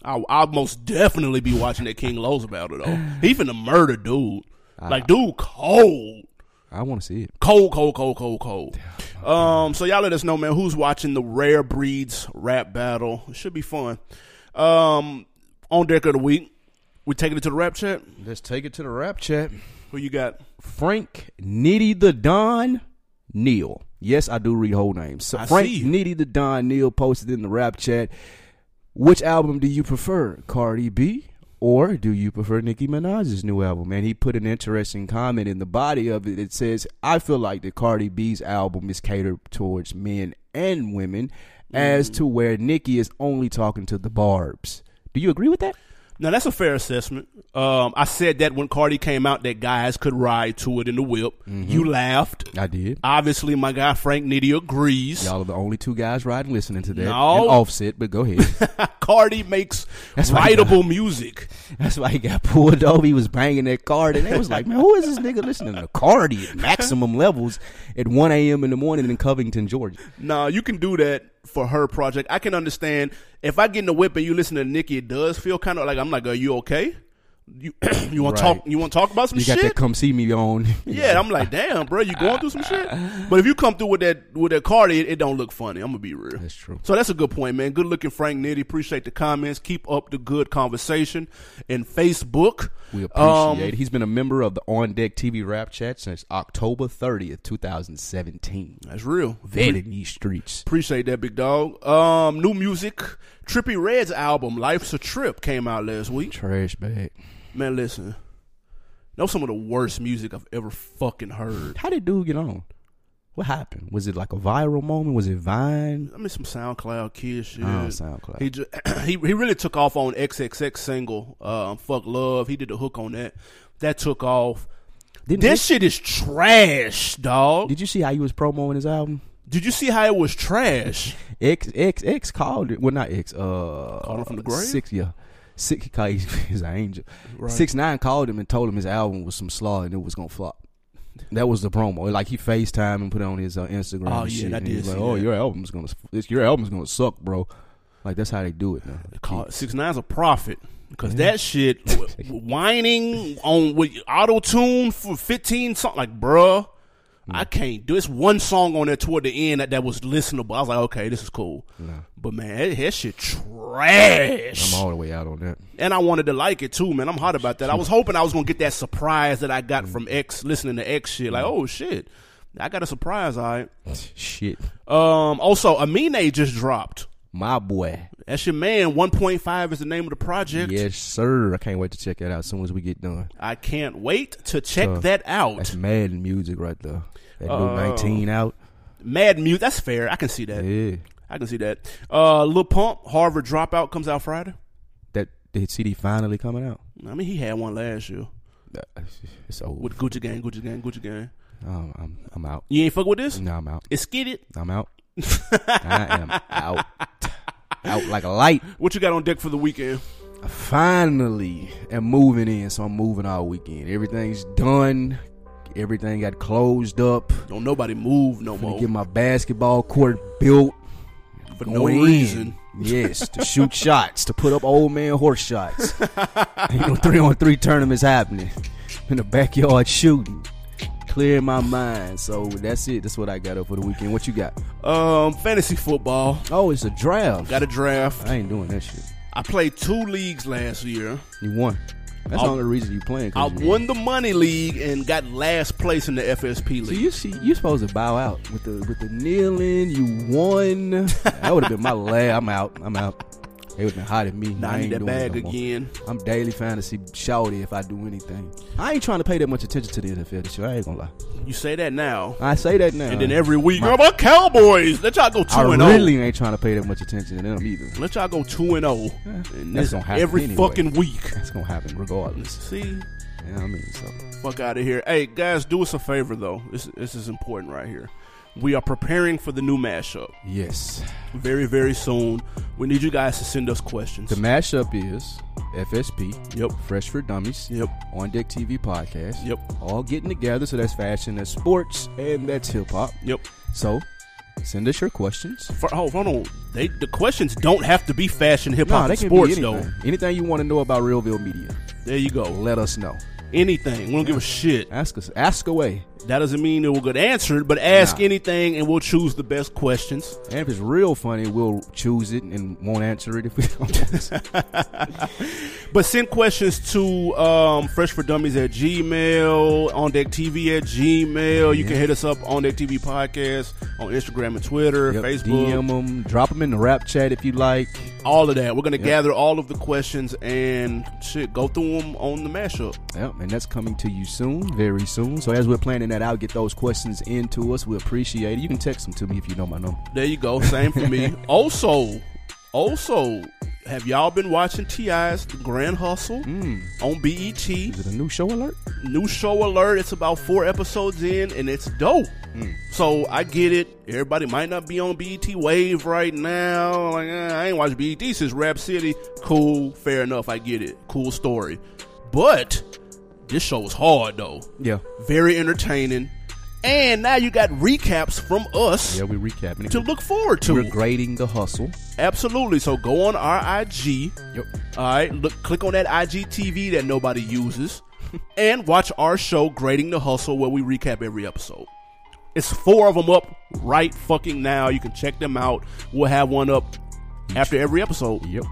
Speaker 2: I'll, I'll most definitely be watching that King Los's battle though. He finna murder dude. Ah. Like dude, cold,
Speaker 1: I want to see it.
Speaker 2: cold, cold, cold, cold, cold. Um, so y'all let us know, man, who's watching the Rare Breeds rap battle? It should be fun. Um, on deck of the week, we're taking it to the rap chat.
Speaker 1: Let's take it to the rap chat.
Speaker 2: Who you got?
Speaker 1: Frank Nitty the Don Neil. Yes, I do read whole names. So
Speaker 2: I
Speaker 1: Frank
Speaker 2: see.
Speaker 1: Nitty the Don Neil posted in the rap chat. Which album do you prefer, Cardi B, or do you prefer Nicki Minaj's new album? And he put an interesting comment in the body of it. It says, "I feel like the Cardi B's album is catered towards men and women, as
Speaker 2: Mm.
Speaker 1: to where Nicki is only talking to the barbs." Do you agree with that?
Speaker 2: Now that's a fair assessment. Um, I said that when Cardi came out, that guys could ride to it in the whip.
Speaker 1: Mm-hmm.
Speaker 2: You laughed.
Speaker 1: I did.
Speaker 2: Obviously, my guy Frank Nitty agrees.
Speaker 1: Y'all are the only two guys riding listening to that.
Speaker 2: No.
Speaker 1: And offset, but go ahead. *laughs*
Speaker 2: Cardi makes *laughs*
Speaker 1: That's
Speaker 2: writable music. *laughs*
Speaker 1: That's why he got pulled over. He was banging that card, and they was like, "Man, who is this nigga listening to Cardi at maximum levels at 1 a.m. in the morning in Covington, Georgia?"
Speaker 2: No, you can do that for her project. I can understand if I get in the whip and you listen to Nicki, it does feel kind of like I'm like, are you okay? You *coughs* you want to
Speaker 1: Right.
Speaker 2: talk? You want to talk about some
Speaker 1: You got
Speaker 2: shit?
Speaker 1: that "Come See Me" on. *laughs*
Speaker 2: Yeah, I'm like, damn, bro, you going through some shit. But if you come through with that with that card, it, it don't look funny. I'm gonna be real.
Speaker 1: That's true.
Speaker 2: So that's a good point, man. Good looking, Frank Nitty. Appreciate the comments. Keep up the good conversation in Facebook.
Speaker 1: We appreciate
Speaker 2: Um,
Speaker 1: it. He's been a member of the On Deck TV Rap Chat since October 30th, 2017.
Speaker 2: That's real.
Speaker 1: Vetting these streets.
Speaker 2: Appreciate that, big dog. Um, new music. Trippie Redd's album "Life's a Trip" came out last week.
Speaker 1: Trash bag.
Speaker 2: Man, listen. That was some of the worst music I've ever fucking heard.
Speaker 1: How did dude get on? What happened? Was it like a viral moment? Was it Vine?
Speaker 2: I mean, some SoundCloud kid shit.
Speaker 1: Oh, SoundCloud.
Speaker 2: He just, *clears throat* he he really took off on XXX single, um, "Fuck Love." He did the hook on that. That took off.
Speaker 1: Didn't
Speaker 2: This shit is trash, dog.
Speaker 1: Did you see how he was promoting his album?
Speaker 2: Did you see how it was trash?
Speaker 1: X X X called it. Well, not X. Uh,
Speaker 2: Called him from the grave?
Speaker 1: Six, yeah. Six, he called, he's, *laughs* he's an angel.
Speaker 2: Right.
Speaker 1: Six nine called him and told him his album was some slaw and it was gonna flop. That was the promo. Like he FaceTime and put it on his uh, Instagram.
Speaker 2: Oh,
Speaker 1: and
Speaker 2: yeah,
Speaker 1: shit.
Speaker 2: I
Speaker 1: and
Speaker 2: did
Speaker 1: like, "Oh,
Speaker 2: that.
Speaker 1: your album's gonna, your album's gonna suck, bro." Like that's how they do it now.
Speaker 2: Six Nine's a prophet because that shit *laughs* whining on with auto tune for fifteen something like, bruh. I can't do. It's one song on there toward the end that, that was listenable. I was like, okay, this is cool. But man, that, that shit trash.
Speaker 1: I'm all the way out on that.
Speaker 2: and I wanted to like it too, man. I'm hot about that. I was hoping I was gonna get that surprise that I got from X listening to X shit. Like, oh shit, I got a surprise. All right.
Speaker 1: Shit,
Speaker 2: Um. Also, Amine just dropped.
Speaker 1: my boy.
Speaker 2: That's your man. 1.5 is the name of the project.
Speaker 1: Yes, sir. I can't wait to check that out as soon as we get done.
Speaker 2: I can't wait to check
Speaker 1: Uh,
Speaker 2: that out.
Speaker 1: That's Madden music right there. That new
Speaker 2: Oh.
Speaker 1: 19 out.
Speaker 2: Mad Mute. That's fair. I can see that.
Speaker 1: Yeah.
Speaker 2: I can see that. Uh, Lil Pump, Harvard Dropout comes out Friday.
Speaker 1: That the CD finally coming out.
Speaker 2: I mean, he had one last year
Speaker 1: It's over.
Speaker 2: with Gucci Gang, Gucci Gang, Gucci Gang.
Speaker 1: Oh, I'm I'm out.
Speaker 2: You ain't fuck with this?
Speaker 1: No, I'm out.
Speaker 2: It's Skid It.
Speaker 1: I'm out. *laughs* I am out. Out like a light. *laughs*
Speaker 2: What you got on deck for the weekend?
Speaker 1: I finally am moving in, so I'm moving all weekend. Everything's done. Everything got closed up.
Speaker 2: Don't nobody move no more
Speaker 1: get my basketball court built.
Speaker 2: for no
Speaker 1: in.
Speaker 2: reason. *laughs*
Speaker 1: Yes, to shoot shots, to put up old man horse shots. *laughs* you know, three on three tournaments happening in the backyard shooting. Clearing my mind. So that's it. That's what I got up for the weekend. What you got?
Speaker 2: Um, fantasy football.
Speaker 1: Oh, it's a draft.
Speaker 2: Got a draft.
Speaker 1: I ain't doing that shit.
Speaker 2: I played two leagues last year.
Speaker 1: You won. That's
Speaker 2: I-
Speaker 1: the only reason you playing.
Speaker 2: I
Speaker 1: you
Speaker 2: won the money league and got last place in the FSP league.
Speaker 1: So you see, you supposed to bow out with the with the kneeling. You won. *laughs* That would have been my last. I'm out. I'm out. They would have been hot at me.
Speaker 2: Now
Speaker 1: I
Speaker 2: I need that bag
Speaker 1: no more.
Speaker 2: again.
Speaker 1: I'm daily fantasy shouty if I do anything. I ain't trying to pay that much attention to the NFL this year. I ain't gonna lie.
Speaker 2: You say that now.
Speaker 1: I say that now.
Speaker 2: And then every week, how about Cowboys? Let y'all go two
Speaker 1: I
Speaker 2: and oh.
Speaker 1: really
Speaker 2: zero.
Speaker 1: ain't trying to pay that much attention to them either.
Speaker 2: Let y'all go two and zero. And
Speaker 1: That's
Speaker 2: this
Speaker 1: gonna happen
Speaker 2: every
Speaker 1: anyway.
Speaker 2: fucking week.
Speaker 1: That's gonna happen regardless.
Speaker 2: See,
Speaker 1: Yeah, I mean, so
Speaker 2: Fuck out of here. Hey guys, do us a favor though. This this is important right here. We are preparing for the new mashup
Speaker 1: yes,
Speaker 2: very very soon. We need you guys to send us questions.
Speaker 1: the mashup is FSP.
Speaker 2: Yep.
Speaker 1: Fresh for Dummies.
Speaker 2: Yep.
Speaker 1: On Deck TV podcast.
Speaker 2: Yep.
Speaker 1: All getting together. So that's fashion, that's sports, and that's hip hop.
Speaker 2: Yep.
Speaker 1: So send us your questions.
Speaker 2: For, hold, hold on. They the questions don't have to be fashion, hip hop, sports
Speaker 1: be
Speaker 2: though.
Speaker 1: anything. Anything you want to know about Realville Media,
Speaker 2: There you go.
Speaker 1: let us know.
Speaker 2: Anything. We don't give a shit.
Speaker 1: Ask us. Ask away.
Speaker 2: That doesn't mean that we'll get answered, but ask
Speaker 1: Nah.
Speaker 2: anything and we'll choose the best questions.
Speaker 1: And if it's real funny, we'll choose it and won't answer it if we don't. *laughs*
Speaker 2: But send questions to um, Fresh for Dummies at Gmail, On Deck TV at Gmail. You can hit us up on Deck TV Podcast on Instagram and Twitter,
Speaker 1: Yep,
Speaker 2: Facebook,
Speaker 1: DM them. Drop them in the rap chat if you like.
Speaker 2: all of that. We're gonna gather all of the questions and shit, go through them on the mashup.
Speaker 1: Yep, and that's coming to you soon, very soon. So as we're planning that out, get those questions into us. We appreciate it. You can text them to me if you know my number.
Speaker 2: There you go. Same for me. *laughs* Also, also, have y'all been watching T.I.'s The Grand Hustle on BET?
Speaker 1: Is it a new show alert?
Speaker 2: New show alert. It's about four episodes in, and it's dope. So I get it. Everybody might not be on BET wave right now. Like eh, I ain't watched BET since Rap City. Cool, fair enough. I get it. Cool story. But this show was hard though.
Speaker 1: Yeah.
Speaker 2: Very entertaining. And now you got recaps from us
Speaker 1: Yeah, we're recapping it.
Speaker 2: to look forward to.
Speaker 1: We're grading the hustle.
Speaker 2: Absolutely. So go on our IG.
Speaker 1: Yep.
Speaker 2: All right. Look, click on that IGTV that nobody uses, *laughs* and watch our show, Grading the Hustle, where we recap every episode. It's four of them up right fucking now. You can check them out. We'll have one up after every episode.
Speaker 1: Yep.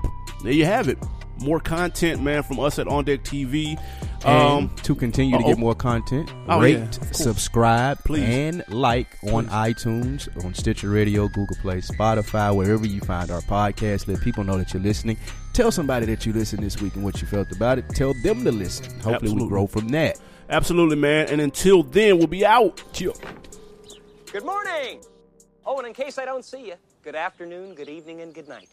Speaker 2: There you have it. More content, man, from us at On Deck TV.
Speaker 1: And
Speaker 2: Um,
Speaker 1: to continue to
Speaker 2: uh-oh.
Speaker 1: get more content,
Speaker 2: Oh,
Speaker 1: rate,
Speaker 2: yeah,
Speaker 1: subscribe,
Speaker 2: Please.
Speaker 1: and like on iTunes, on Stitcher Radio, Google Play, Spotify, wherever you find our podcast. Let people know that you're listening. Tell somebody that you listened this week and what you felt about it. Tell them to listen. Hopefully,
Speaker 2: Absolutely.
Speaker 1: we grow from that.
Speaker 2: absolutely, man. And until then, we'll be out. Chill.
Speaker 7: Good morning. Oh, and in case I don't see you, good afternoon, good evening, and good night.